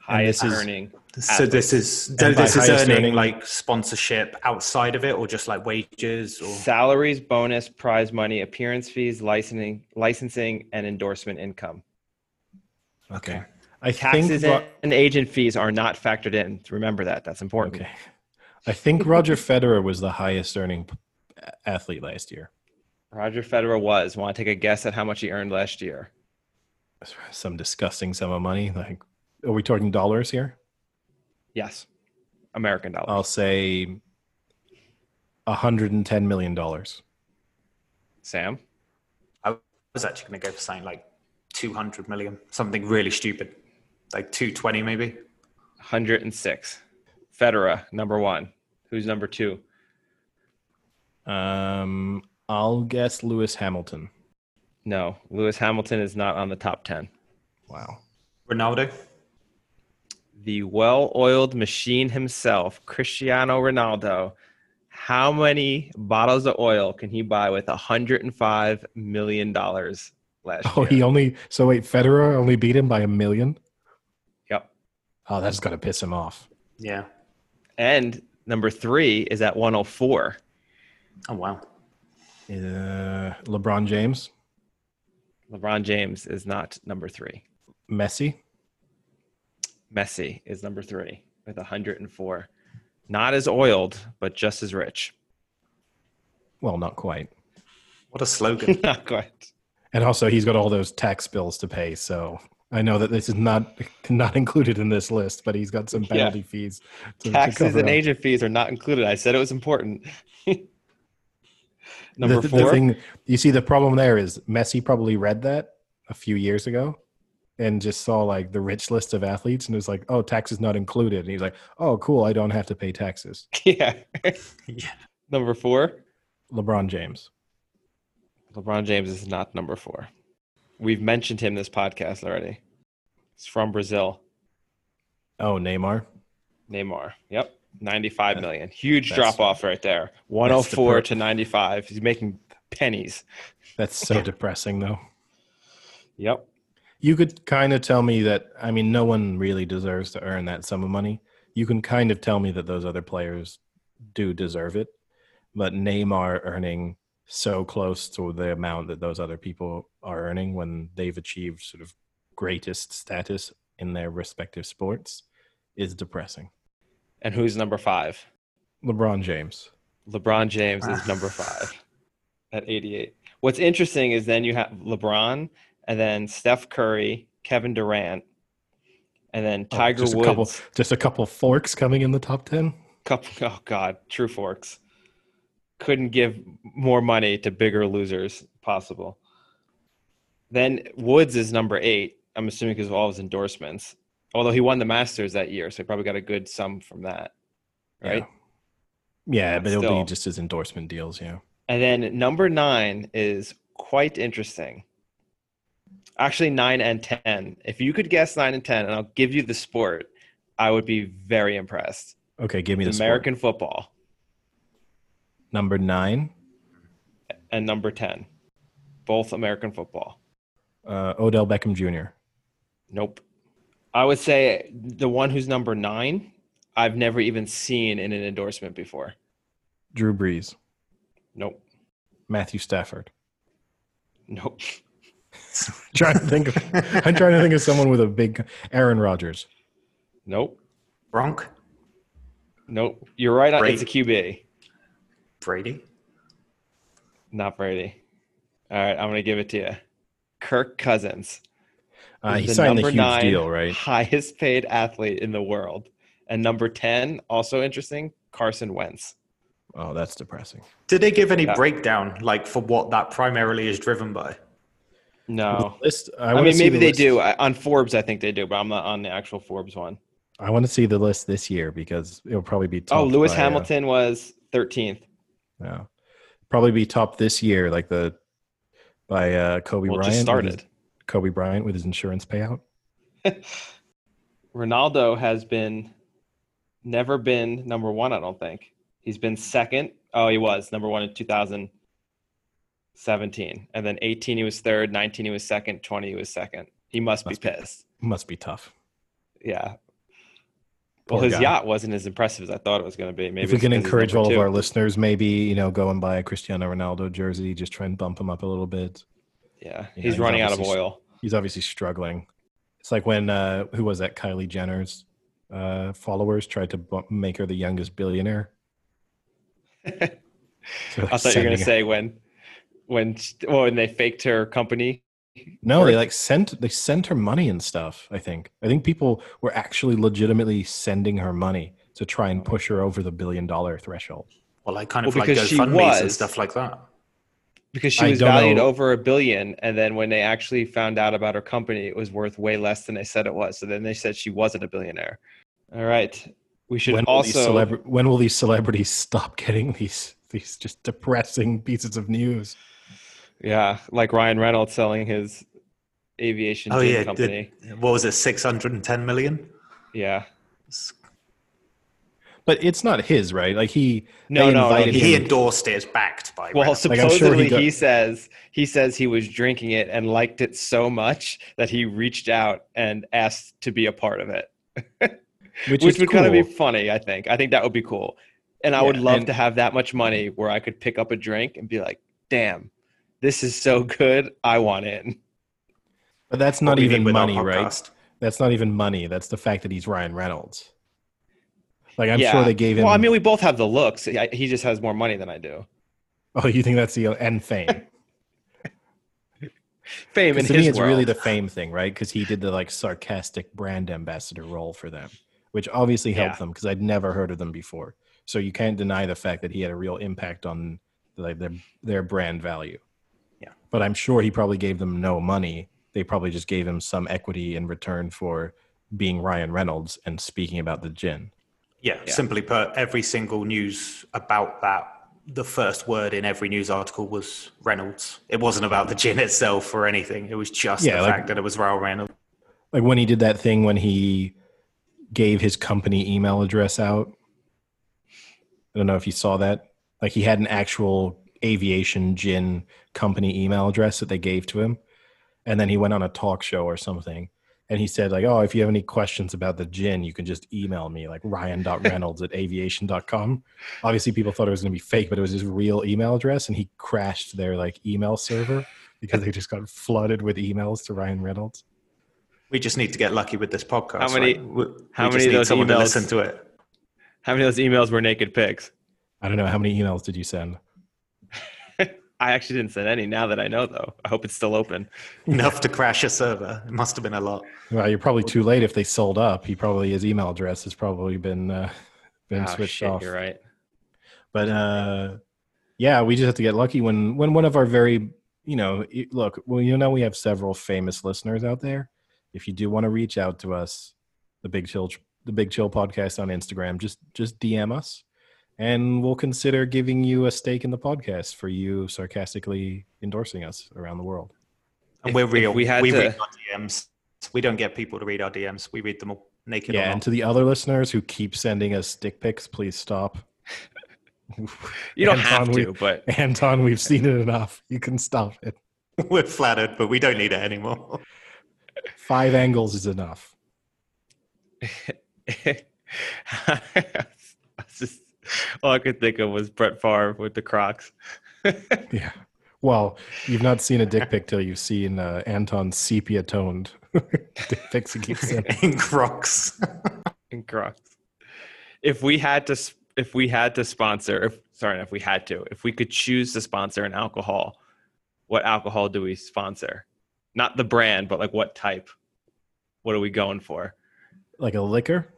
Highest this is- earning. So this is so this is earning earning- like sponsorship outside of it, or just like wages, or Salaries, bonus, prize money, appearance fees, licensing, licensing, and endorsement income. okay. I Taxes think. Ro- and agent fees are not factored in. Remember that. That's important. Okay. I think Roger Federer was the highest earning athlete last year. Roger Federer was. Want to take a guess at how much he earned last year? Some disgusting sum of money. Like, are we talking dollars here? Yes, American dollars. I'll say $110 million. Sam, I was actually going to go for something like 200 million, something really stupid, like 220 maybe. 106. Federer, number one. Who's number two? Um, I'll guess Lewis Hamilton. No, Lewis Hamilton is not on the top 10. Wow. Ronaldo. The well oiled machine himself, Cristiano Ronaldo. How many bottles of oil can he buy with $105 million last Oh, year? he only, so wait, Federer only beat him by a million? Yep. Oh, that's got to piss him off. Yeah. And number three is at 104. Oh wow. Uh, LeBron James, LeBron James is not number three. Messi. Messi is number three with 104. Not as oiled, but just as rich. Well, not quite. What a slogan. Not quite. And also, he's got all those tax bills to pay. So I know that this is not not included in this list, but he's got some Yeah. penalty fees. To, to Taxes cover and up. agent fees are not included. I said it was important. Number the, four. The thing, you see, the problem there is Messi probably read that a few years ago and just saw like the rich list of athletes and it was like, oh, taxes not included. And he's like, oh, cool, I don't have to pay taxes. yeah. yeah. Number four. LeBron James. LeBron James is not number four. We've mentioned him this podcast already. He's from Brazil. Oh, Neymar. Neymar. Yep. 95 million. Huge that's- drop off right there. 104 to 95. He's making pennies. That's so depressing, though. Yep. You could kind of tell me that, I mean, no one really deserves to earn that sum of money. You can kind of tell me that those other players do deserve it. But Neymar earning so close to the amount that those other people are earning when they've achieved sort of greatest status in their respective sports is depressing. And who's number five? LeBron James. LeBron James is ah. number five at 88. What's interesting is then you have LeBron and then Steph Curry, Kevin Durant, and then Oh, Tiger just a Woods. couple, just a couple forks coming in the top ten. couple oh god true forks couldn't give more money to bigger losers possible then woods is number eight i'm assuming because of all his endorsements although he won the masters that year so he probably got a good sum from that right Yeah, yeah But but it'll still. be just his endorsement deals. Yeah. and then number nine is quite interesting actually nine and ten if you could guess nine and ten and i'll give you the sport i would be very impressed Okay, give me the It's sport. american football number nine. and number 10 both american football Uh, Odell Beckham Jr. Nope. I would say the one who's number nine, I've never even seen in an endorsement before. Drew Brees. Nope. Matthew Stafford. Nope. trying to think of I'm trying to think of someone with a big Aaron Rodgers. Nope. Gronk? Nope. You're right. On, it's a QB. Brady? Not Brady. All right. I'm going to give it to you. Kirk Cousins. Uh, he the signed the huge nine deal, right? Highest paid athlete in the world. And number 10, also interesting, Carson Wentz. Oh, that's depressing. Did they give any Yeah. breakdown, like for what that primarily is driven by? No. List. I, I, mean, maybe the they list. do. I, on Forbes, I think they do, but I'm not on the actual Forbes one. I want to see the list this year because it'll probably be. Oh, Lewis by, uh, Hamilton was 13th. yeah, probably be top this year, like the by uh, Kobe Well, Bryant. just with his- started. Kobe Bryant with his insurance payout. Ronaldo has been never been number one, I don't think. He's been second. Oh, he was number one in 2017. And then 18, he was third. 19, he was second. 20, he was second. He must, Must be be. pissed. Must be tough. Yeah. Poor well, his guy. yacht wasn't as impressive as I thought it was going to be. Maybe if we can encourage all of our listeners, maybe you know, go and buy a Cristiano Ronaldo jersey, just try and bump him up a little bit. Yeah, he's running out of oil. He's obviously struggling. It's like when uh, who was that? Kylie Jenner's uh, followers tried to bu- make her the youngest billionaire. So, I thought you were going to say when, when, well, when they faked her company. No, they like sent they sent her money and stuff. I think. I think people were actually legitimately sending her money to try and push her over the billion dollar threshold. Well, like kind of Well, like because she GoFundMe's and was- stuff like that. because she I was valued know. over a billion and then when they actually found out about her company it was worth way less than they said it was so then they said she wasn't a billionaire all right we should When will, these also celebra- when will these celebrities stop getting these these just depressing pieces of news? Yeah like ryan reynolds selling his aviation Oh yeah, company did, what was it? Six hundred and ten million. yeah But it's not his, right? Like he no no, no he, He him- endorsed it as backed by. well Reynolds. Like, I'm sure supposedly he got- he says he says he was drinking it and liked it so much that he reached out and asked to be a part of it which, which is would cool. kind of be funny. I think. I think that would be cool, and I would love and- to have that much money where I could pick up a drink and be like, "Damn, this is so good. I want in." but that's not we even need with our money, right? podcast. That's not even money. That's the fact that he's Ryan Reynolds. Like I'm Yeah. sure they gave him. Well, I mean, we both have the looks. He just has more money than I do. oh, you think that's the and fame? Fame in 'Cause to me, it's world. really the fame thing, right? Because he did the like sarcastic brand ambassador role for them, which obviously helped Yeah. them because I'd never heard of them before. So you can't deny the fact that he had a real impact on like their their brand value. Yeah. But I'm sure he probably gave them no money. They probably just gave him some equity in return for being Ryan Reynolds and speaking about the gin. Yeah, Yeah. simply put, every single news about that, the first word in every news article was Reynolds. It wasn't about the gin itself or anything. It was just Yeah, the like- fact that it was Ryan Reynolds. Like when he did that thing when he gave his company email address out. I don't know if you saw that. Like he had an actual aviation gin company email address that they gave to him. And then he went on a talk show or something. And he said, like, oh, if you have any questions about the gin, you can just email me, like ryan.reynolds at aviation.com. Obviously, people thought it was going to be fake, but it was his real email address. And he crashed their like email server because they just got flooded with emails to Ryan Reynolds. We just need to get lucky with this podcast. How many- right? We, how we many of those someone to emails- listen to it? How many of those emails were naked pics? I don't know. How many emails did you send? I actually didn't send any. Now that I know, though, I hope it's still open. Enough to crash a server. It must have been a lot. Well, you're probably too late if they sold up. He probably his email address has probably been uh, been Oh, switched shit, off. You're right. But uh, yeah, we just have to get lucky when when one of our very you know look well you know we have several famous listeners out there. If you do want to reach out to us, the Big Chill the Big Chill podcast on Instagram, just just DM us, and we'll consider giving you a stake in the podcast for you sarcastically endorsing us around the world. And If- we're real. we had We, had read our DMs. We don't get people to read our DMs. We read them all naked. Yeah, and to the other listeners who keep sending us dick pics, please stop. You don't Anton, have we- to, but Anton, we've seen it enough. You can stop it. We're flattered, but we don't need it anymore. Five angles is enough. I just all I could think of was Brett Favre with the Crocs. Yeah. Well, you've not seen a dick pic till you've seen uh, Anton's sepia toned dick pics he keeps sending. In Crocs. and Crocs. If we had to, if we had to sponsor, if sorry, if we had to, if we could choose to sponsor an alcohol, what alcohol do we sponsor? Not the brand, but like what type? What are we going for? Like a liquor?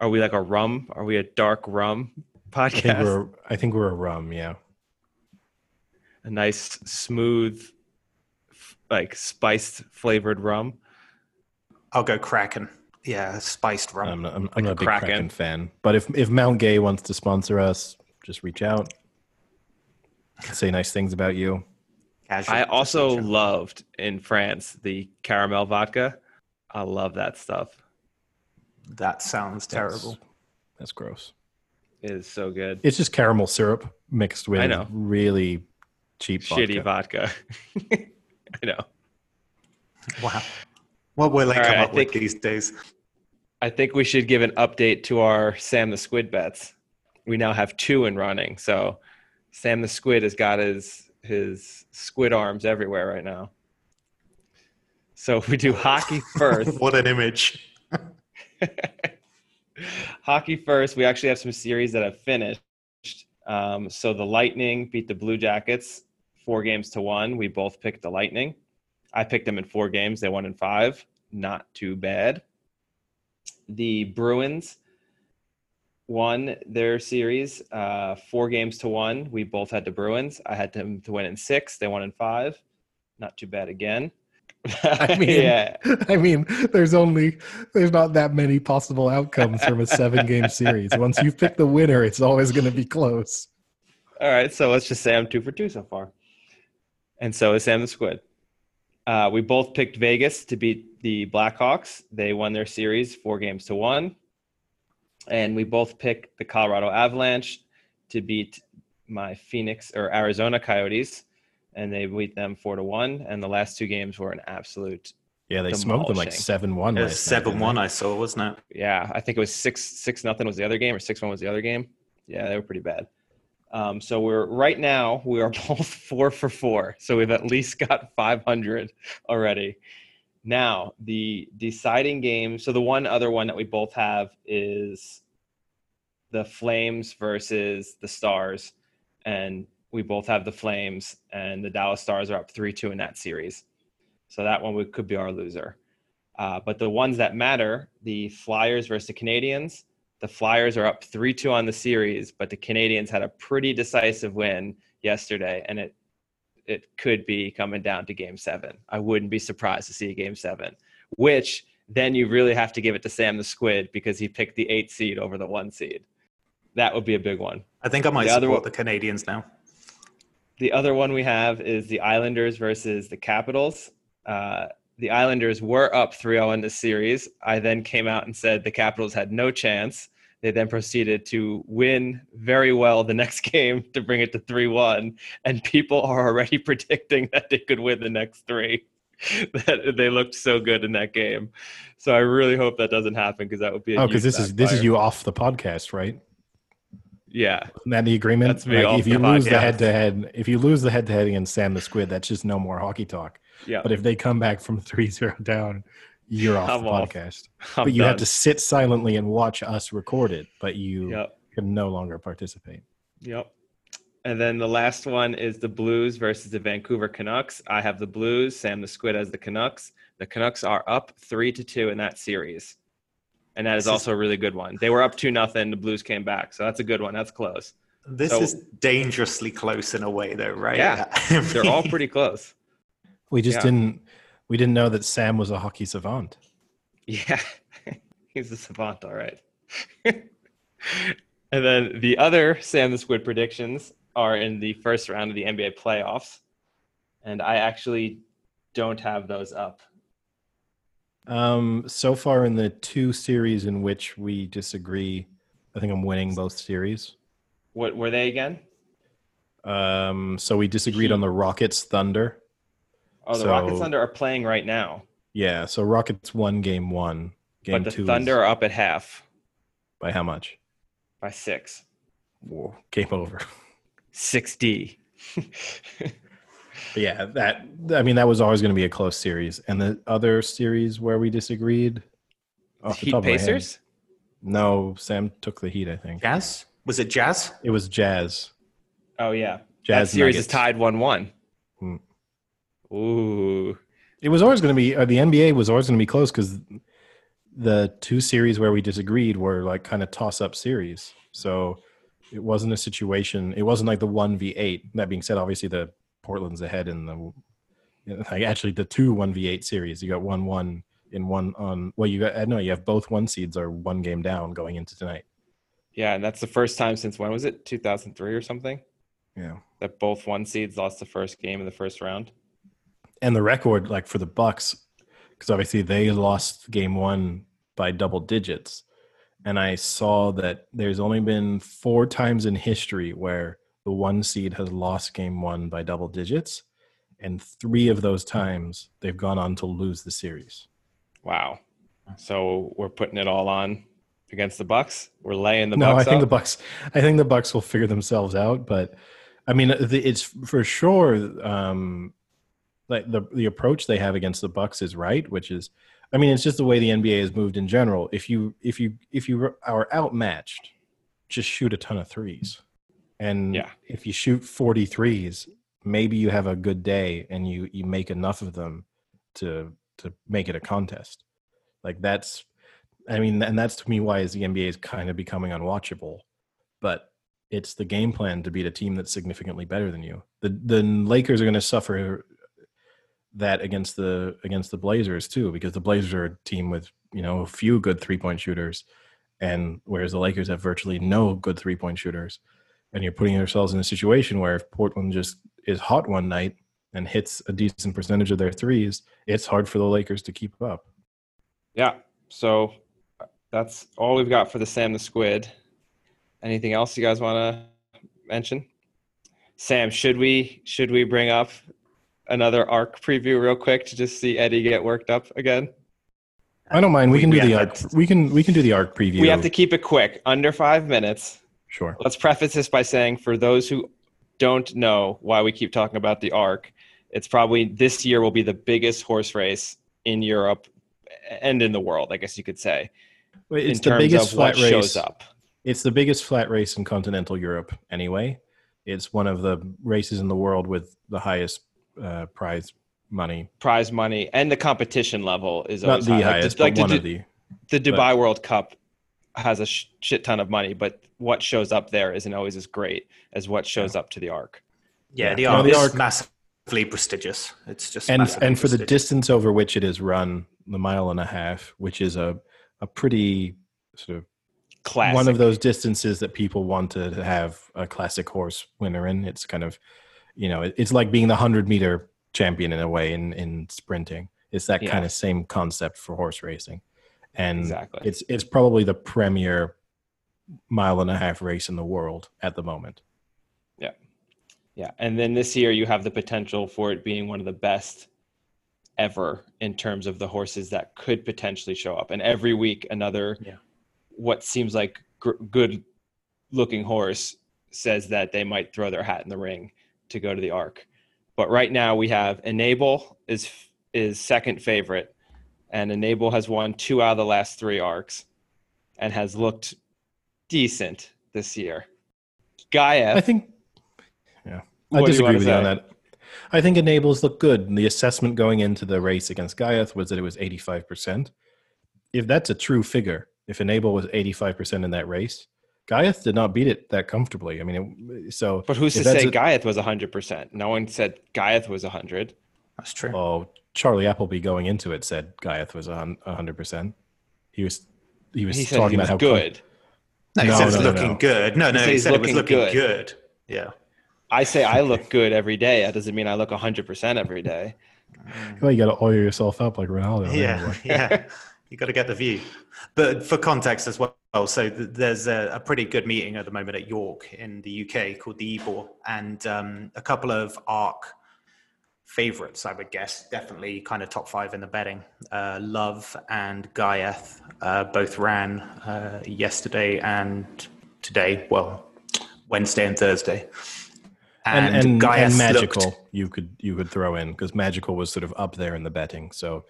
Are we like a rum? Are we a dark rum I think podcast? we're I think we're a rum, yeah. a nice, smooth, like spiced flavored rum. I'll go Kraken. Yeah, spiced rum. I'm not, I'm, Like I'm a not a big Kraken. Kraken fan. But if if Mount Gay wants to sponsor us, just reach out. Say nice things about you. Casual. I also reach loved in France the caramel vodka. I love that stuff. That sounds That's- terrible. That's gross. It is so good. It's just caramel syrup mixed with I know. really cheap Shitty vodka. vodka. I know. Wow. What will they All come right, I up with these days? I think we should give an update to our Sam the Squid bets. We now have two in running. So Sam the Squid has got his his squid arms everywhere right now. So if we do hockey first. what an image. Hockey first. We actually have some series that have finished. Um, so the Lightning beat the Blue Jackets four games to one. We both picked the Lightning. I picked them in four games. They won in five. Not too bad. The Bruins won their series uh, four games to one. We both had the Bruins. I had them to win in six. They won in five. Not too bad again. I mean, yeah. I mean, there's only there's not that many possible outcomes from a seven game series. Once you pick the winner, it's always going to be close. All right, so let's just say I'm two for two so far. And so is Sam the Squid. Uh, we both picked Vegas to beat the Blackhawks. They won their series four games to one. And we both picked the Colorado Avalanche to beat my Phoenix or Arizona Coyotes. And they beat them four to one. And the last two games were an absolute Yeah, they smoked them like Demolishing. seven one. It was 7 1, I saw, wasn't it? yeah, I think it was six six nothing was the other game, or six one was the other game. Yeah, they were pretty bad. Um, so we're right now we are both four for four. So we've at least got five hundred already. Now the deciding game. So the one other one that we both have is the Flames versus the Stars, and we both have the Flames, and the Dallas Stars are up three two in that series. So that one would, could be our loser. Uh, but the ones that matter, the Flyers versus the Canadiens, the Flyers are up 3 2 on the series, but the Canadiens had a pretty decisive win yesterday, and it it could be coming down to game seven. I wouldn't be surprised to see a game seven, which then you really have to give it to Sam the Squid because he picked the eight seed over the one seed. That would be a big one. I think I might The support one- the Canadiens now. The other one we have is the Islanders versus the Capitals. Uh, the Islanders were up 3 0 in the series. I then came out and said the Capitals had no chance. They then proceeded to win very well the next game to bring it to 3 1. And people are already predicting that they could win the next three. that they looked so good in that game. So I really hope that doesn't happen because that would be a Oh, because this is this is you off the podcast, right? Yeah. Isn't that the agreement? That's me off if you lose the head to head, if you lose the head to head against Sam the Squid, that's just no more hockey talk. Yeah. But if they come back from 3-0 down, you're off I'm the off. podcast. I'm but you have to sit silently and watch us record it, but you Yep. can no longer participate. Yep. And then the last one is the Blues versus the Vancouver Canucks. I have the Blues. Sam the Squid has the Canucks. The Canucks are up three to two in that series, and that is also a really good one. They were up two nothing. The Blues came back, so that's a good one. That's close. This So- is dangerously close in a way, though, right? Yeah, I They're all pretty close. We just Yeah. didn't we didn't know that Sam was a hockey savant. Yeah, he's a savant, all right. and then the other Sam the Squid predictions are in the first round of the NBA playoffs, and I actually don't have those up. Um, so far in the two series in which we disagree, I think I'm winning both series. What were they again? Um, so we disagreed on the Rockets Thunder. Oh, the So- Rockets Thunder are playing right now, Yeah, so Rockets won game one. Game but the two Thunder are up at half by how much? by six. Whoa, game over. Six D. But yeah, that I mean that was always going to be a close series. And the other series where we disagreed, off the Heat my head- Pacers. No, Sam took the Heat. I think Jazz? Was it Jazz? it was Jazz. Oh yeah, Jazz that series Nuggets. is tied one-one. Hmm. Ooh, It was always going to be uh, the NBA was always going to be close because the two series where we disagreed were like kind of toss up series. So it wasn't a situation. It wasn't like the one v eight. That being said, obviously the Portland's ahead in the like actually the two one v eight series. You got one one in one on. Well, you got know you have both one seeds are one game down going into tonight. yeah, and that's the first time since when was it? Two thousand three or something Yeah. that both one seeds lost the first game in the first round. and the record like for the bucks because obviously they lost game one by double digits and i saw that there's only been four times in history where the one seed has lost game one by double digits and three of those times they've gone on to lose the series Wow. So we're putting it all on against the Bucks. We're laying the no Bucks i think up. the bucks i think the bucks will figure themselves out but i mean it's for sure um like the the approach they have against the bucks is right which is i mean it's just the way the nba has moved in general if you if you if you are outmatched just shoot a ton of threes and Yeah. if you shoot 43s, maybe you have a good day and you you make enough of them to to make it a contest. Like that's i mean and that's to me why is the nba is kind of becoming unwatchable but it's the game plan to beat a team that's significantly better than you. The the lakers are going to suffer that against the against the blazers too because the blazers are a team with you know a few good three point shooters and whereas the lakers have virtually no good three point shooters and you're putting yourselves in a situation where if portland just is hot one night and hits a decent percentage of their threes it's hard for the lakers to keep up Yeah. So uh, that's all we've got for the Sam the Squid. Anything else you guys want to mention? Sam, should we should we bring up another arc preview real quick to just see Eddie get worked up again? i don't mind we, We- can do we the arc that- we can we can do the arc preview We have to keep it quick, under five minutes. Sure Let's preface this by saying for those who don't know why we keep talking about the arc, it's probably this year will be the biggest horse race in Europe and in the world, I guess you could say, it's in the terms biggest of what flat race shows up. It's the biggest flat race in continental Europe, anyway. It's one of the races in the world with the highest uh, prize money. prize money and the competition level is Not always the high. highest, like, but one the, of the. the Dubai World Cup has a shit ton of money, but what shows up there isn't always as great as what shows up to the arc. Yeah, Yeah. the No, arc the is massively prestigious. It's just and and for the distance over which it is run, the mile and a half, which is a a pretty sort of Classic. one of those distances that people want to have a classic horse winner in. It's kind of, you know, it's like being the hundred meter champion in a way in in sprinting. It's that Yeah. kind of same concept for horse racing, and Exactly. it's it's probably the premier mile and a half race in the world at the moment. Yeah, Yeah. and then this year you have the potential for it being one of the best ever in terms of the horses that could potentially show up. And every week another Yeah. what seems like gr- good looking horse says that they might throw their hat in the ring to go to the arc. But right now we have Enable is is second favorite and Enable has won two out of the last 3 arcs and has looked decent this year. Gaia I think, yeah, I you disagree wanna with you on that. I think enables look good. The assessment going into the race against Ghaiyyath was that it was 85%. If that's a true figure, if enable was 85% in that race, Ghaiyyath did not beat it that comfortably. I mean, it, so But who's to say a- Ghaiyyath was 100%? No one said Ghaiyyath was 100. That's true. oh, Charlie Appleby going into it said Ghaiyyath was a 100%. He was he was He said talking he was about how com- good. no, he no, said it's no, no, looking no. good. No, no, said he he's said it was looking looking good. good. Yeah. I say I look good every day. That doesn't mean I look 100% every day. well, you got to oil yourself up like Ronaldo. yeah, anyway. yeah. You got to get the view. But for context as well, so th- there's a, a pretty good meeting at the moment at York in the UK called the Ebor, and um, a couple of ARC favorites, I would guess, definitely kind of top five in the betting. Uh, Love and Ghaiyyath uh, both ran uh, yesterday and today. Well, Wednesday and Thursday. and and, and looked- magical you could you could throw in because magical was sort of up there in the betting so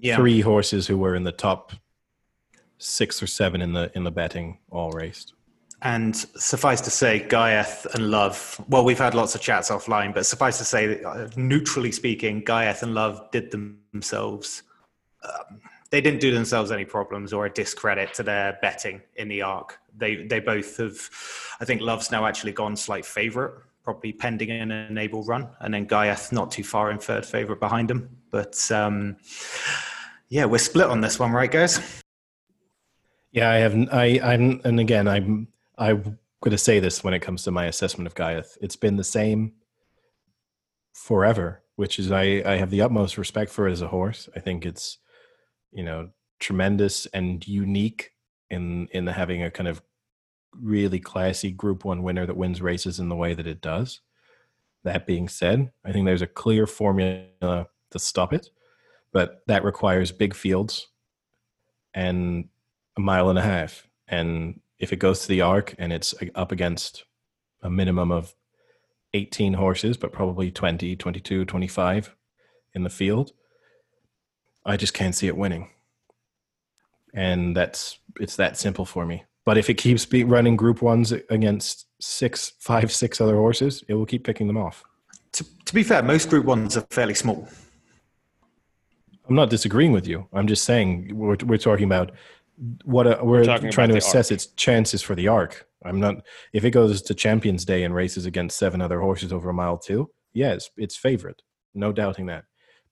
yeah. three horses who were in the top six or seven in the in the betting all raced And suffice to say, Ghaiyyath and Love. Well, we've had lots of chats offline, but suffice to say, uh, neutrally speaking, Ghaiyyath and Love did themselves. Um, they didn't do themselves any problems or a discredit to their betting in the arc. They they both have. I think Love's now actually gone slight favourite, probably pending an enable run, and then Ghaiyyath not too far in third favourite behind him. But um, yeah, we're split on this one, right, guys? yeah i have i i'm and again i'm i'm going to say this when it comes to my assessment of Ghaiyyath. it's been the same forever which is i i have the utmost respect for it as a horse. I think it's you know tremendous and unique in in the having a kind of really classy group one winner that wins races in the way that it does. That being said i think there's a clear formula to stop it but that requires big fields and a mile and a half. And if it goes to the arc and it's up against a minimum of 18 horses but probably 20 22 25 in the field i just can't see it winning. And that's it's that simple for me. But if it keeps be running group ones against six five six other horses it will keep picking them off. To, to be fair, most Group Ones are fairly small. i'm not disagreeing with you. I'm just saying we're, we're talking about what a, we're, talking trying to about the assess its chances for the arc i'm not if it goes to champions day and races against seven other horses over a mile two yes it's favorite no doubting that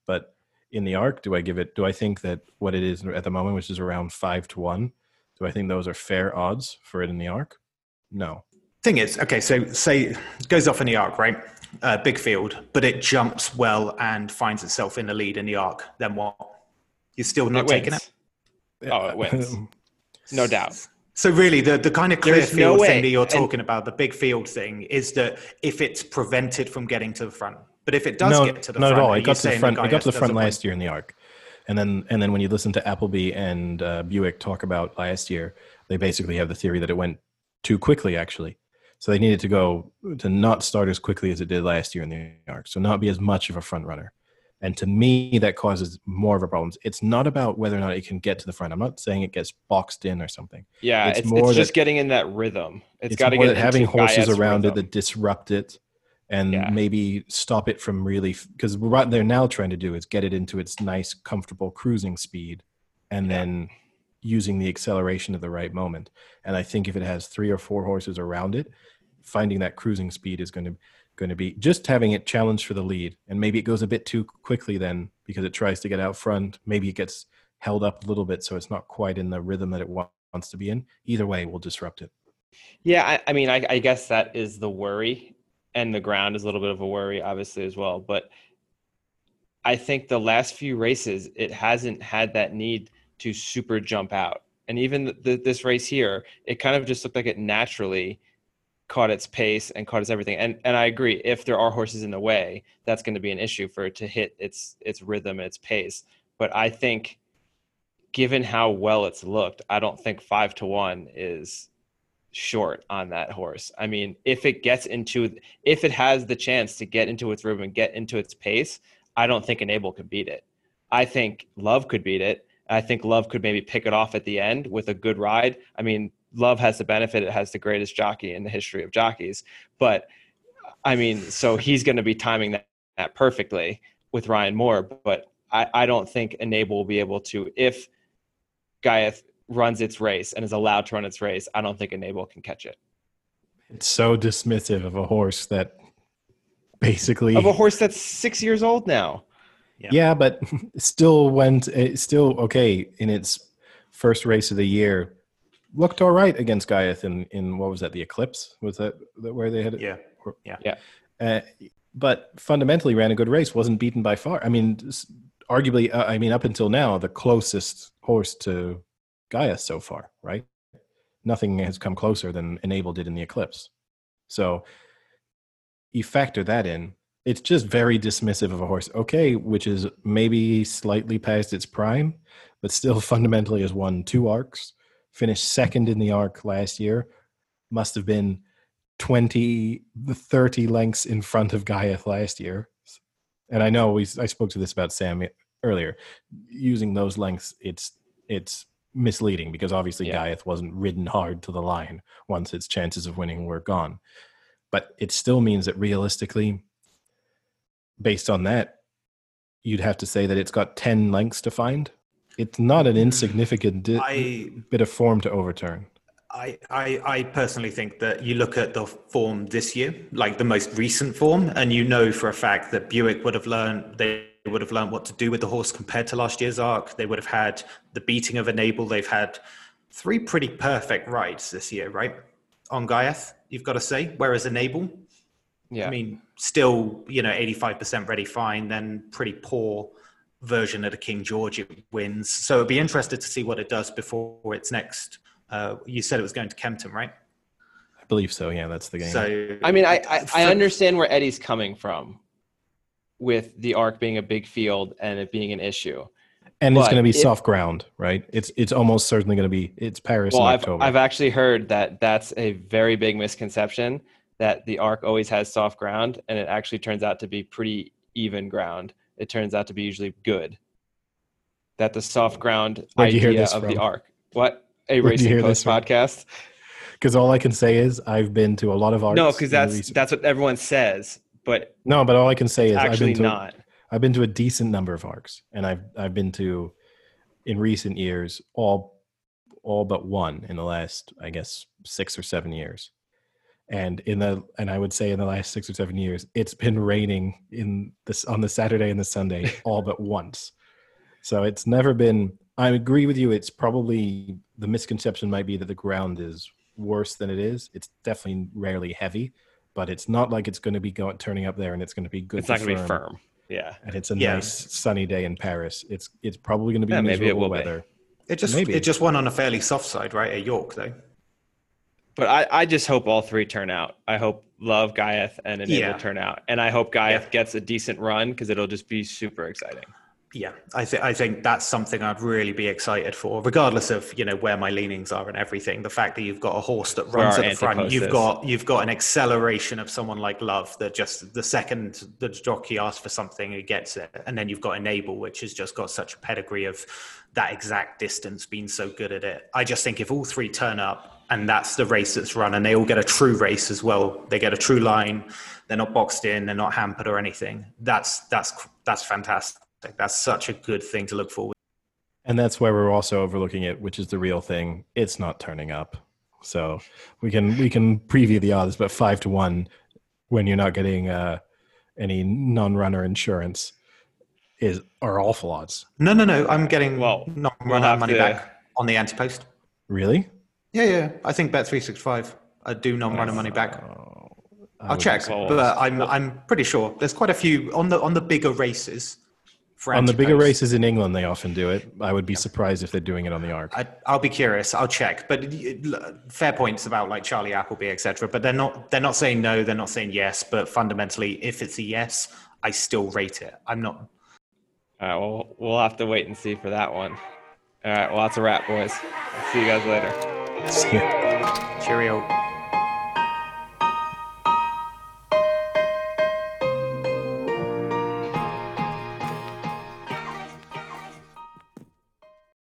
but in the arc do i give it do i think that what it is at the moment which is around five to one do i think those are fair odds for it in the arc no Thing is, okay, so say it goes off in the arc, right? Uh, big field, but it jumps well and finds itself in the lead in the arc. Then what? You're still not it taking wins. it. Oh, it wins. No doubt. So really, the, the kind of clear There's no field way- thing that you're and- talking about, the big field thing, is that if it's prevented from getting to the front, but if it does no, get to the not front, at all. It got to the front. the It got to the front doesn't win? last year in the arc, and then and then when you listen to Appleby and uh, Buick talk about last year, they basically have the theory that it went too quickly. Actually, so they needed to go to not start as quickly as it did last year in the arc, so not be as much of a front runner. And to me, that causes more of a problem. It's not about whether or not it can get to the front. I'm not saying it gets boxed in or something. Yeah, It's it's, it's, more just getting in that rhythm. It's It's, got to get that having horses around it that disrupt it and Yeah. maybe stop it from really because what they're now trying to do is get it into its nice, comfortable cruising speed, and Yeah. then using the acceleration at the right moment. And I think if it has three or four horses around it, finding that cruising speed is going to going to be just having it challenged for the lead. And maybe it goes a bit too quickly then because it tries to get out front. Maybe it gets held up a little bit so it's not quite in the rhythm that it wants to be in. Either way, we'll disrupt it. Yeah, I, I mean, I, I guess that is the worry, and the ground is a little bit of a worry, obviously, as well. But I think the last few races, it hasn't had that need to super jump out, and even the, this race here, it kind of just looked like it naturally caught its pace and caught its everything. And and I agree, if there are horses in the way, that's going to be an issue for it to hit its its rhythm and its pace. But I think, given how well it's looked, I don't think five to one is short on that horse. I mean, if it gets into, if it has the chance to get into its rhythm and get into its pace, I don't think Enable could beat it. I think Love could beat it. I think Love could maybe pick it off at the end with a good ride. I mean, Love has the benefit; it has the greatest jockey in the history of jockeys. But I mean, so he's going to be timing that, that perfectly with Ryan Moore. But I, I don't think Enable will be able to if Ghaiyyath runs its race and is allowed to run its race, I don't think Enable can catch it. It's so dismissive of a horse that basically Of a horse that's six years old now. yeah, but still went eh, still okay in its first race of the year. Looked all right against Ghaiyyath in in what was that the Eclipse was that, that where they had it? Yeah. Uh, but fundamentally ran a good race. wasn't beaten by far. I mean, arguably, uh, I mean, up until now, the closest horse to Gaia so far, right? Nothing has come closer than Enable did in the Eclipse. So you factor that in. It's just very dismissive of a horse. Okay, which is maybe slightly past its prime, but still fundamentally has won two arcs. Finished second in the arc last year. Must have been 20 30 lengths in front of Ghaiyyath last year. And I know we I spoke to this about Sam earlier. Using those lengths, it's it's misleading because obviously Yeah. Ghaiyyath wasn't ridden hard to the line once its chances of winning were gone. But it still means that realistically, based on that, you'd have to say that it's got 10 lengths to find. It's not an mm. insignificant di- I bit of form to overturn. I, I, I personally think that you look at the form this year, like the most recent form, and you know for a fact that Buick would have learned they would have learned what to do with the horse compared to last year's arc. They would have had the beating of Enable. They've had three pretty perfect rides this year, right? On Ghaiyyath, you've got to say. Whereas Enable, Yeah. I mean, still, you know, 85% ready fine, then pretty poor version of the King George it wins. So it'd be interested to see what it does before its next. Uh, you said it was going to Kempton, right? I believe so. Yeah, that's the game. So I mean, I, I, I understand where Eddie's coming from with the arc being a big field and it being an issue. and it's going to be if- soft ground, right? It's it's almost certainly going to be it's Paris Well, in I've, I've actually heard that that's a very big misconception that the arc always has soft ground and it actually turns out to be pretty even ground. It turns out to be usually good. That the soft ground Where'd you hear idea of the arc. What? A Where'd Racing Post podcast? Because all I can say is I've been to a lot of arcs. No, because that's recent- that's what everyone says, but no, but all I can say is I've actually been to not. I've been to a decent number of arcs, and I've I've been to in recent years all all but one in the last I guess six or seven years, and in the and I would say in the last six or seven years it's been raining in this on the Saturday and the Sunday all but once, so it's never been. I agree with you. It's probably the misconception might be that the ground is worse than it is. It's definitely rarely heavy, but it's not like it's going to be going turning up there and it's going to be good. It's not going to be firm. Yeah. and it's a Yeah. nice sunny day in Paris. It's it's probably going to be Yeah, maybe it miserable will be. weather. it just maybe. it just won on a fairly soft side, right? At York, though. But I, I just hope all three turn out. I hope Love, Ghaiyyath, and Enable Yeah. turn out. And I hope Ghaiyyath Yeah. gets a decent run because it'll just be super exciting. Yeah, I think I think that's something I'd really be excited for, regardless of you know where my leanings are and everything. The fact that you've got a horse that runs at the front, you've got you've got an acceleration of someone like Love that just the second the jockey asks for something, he gets it, and then you've got Enable, which has just got such a pedigree of that exact distance, being so good at it. I just think if all three turn up and that's the race that's run, and they all get a true race as well. They get a true line. They're not boxed in. They're not hampered or anything. That's that's that's fantastic. That's such a good thing to look forward. And that's why we're also overlooking it, which is the real thing. It's not turning up. So we can we can preview the odds, but five to one when you're not getting uh, any non-runner insurance is are awful odds. No, no, no. I'm getting Well, not we'll money to- back on the anti-post. Really? Yeah, yeah. I think bet three six five. I do non-runner money back. I I'll check, well, but I'm I'm pretty sure there's quite a few on the on the bigger races. For On the bigger races in England, they often do it. I would be surprised if they're doing it on the arc. I, I'll be curious. I'll check. But uh, fair points about like Charlie Appleby, etc. But they're not they're not saying no. They're not saying yes. But fundamentally, if it's a yes, I still rate it. I'm not. All right, well, we'll have to wait and see for that one. All right, well, that's a wrap, boys. See you guys later. See ya. Cheerio.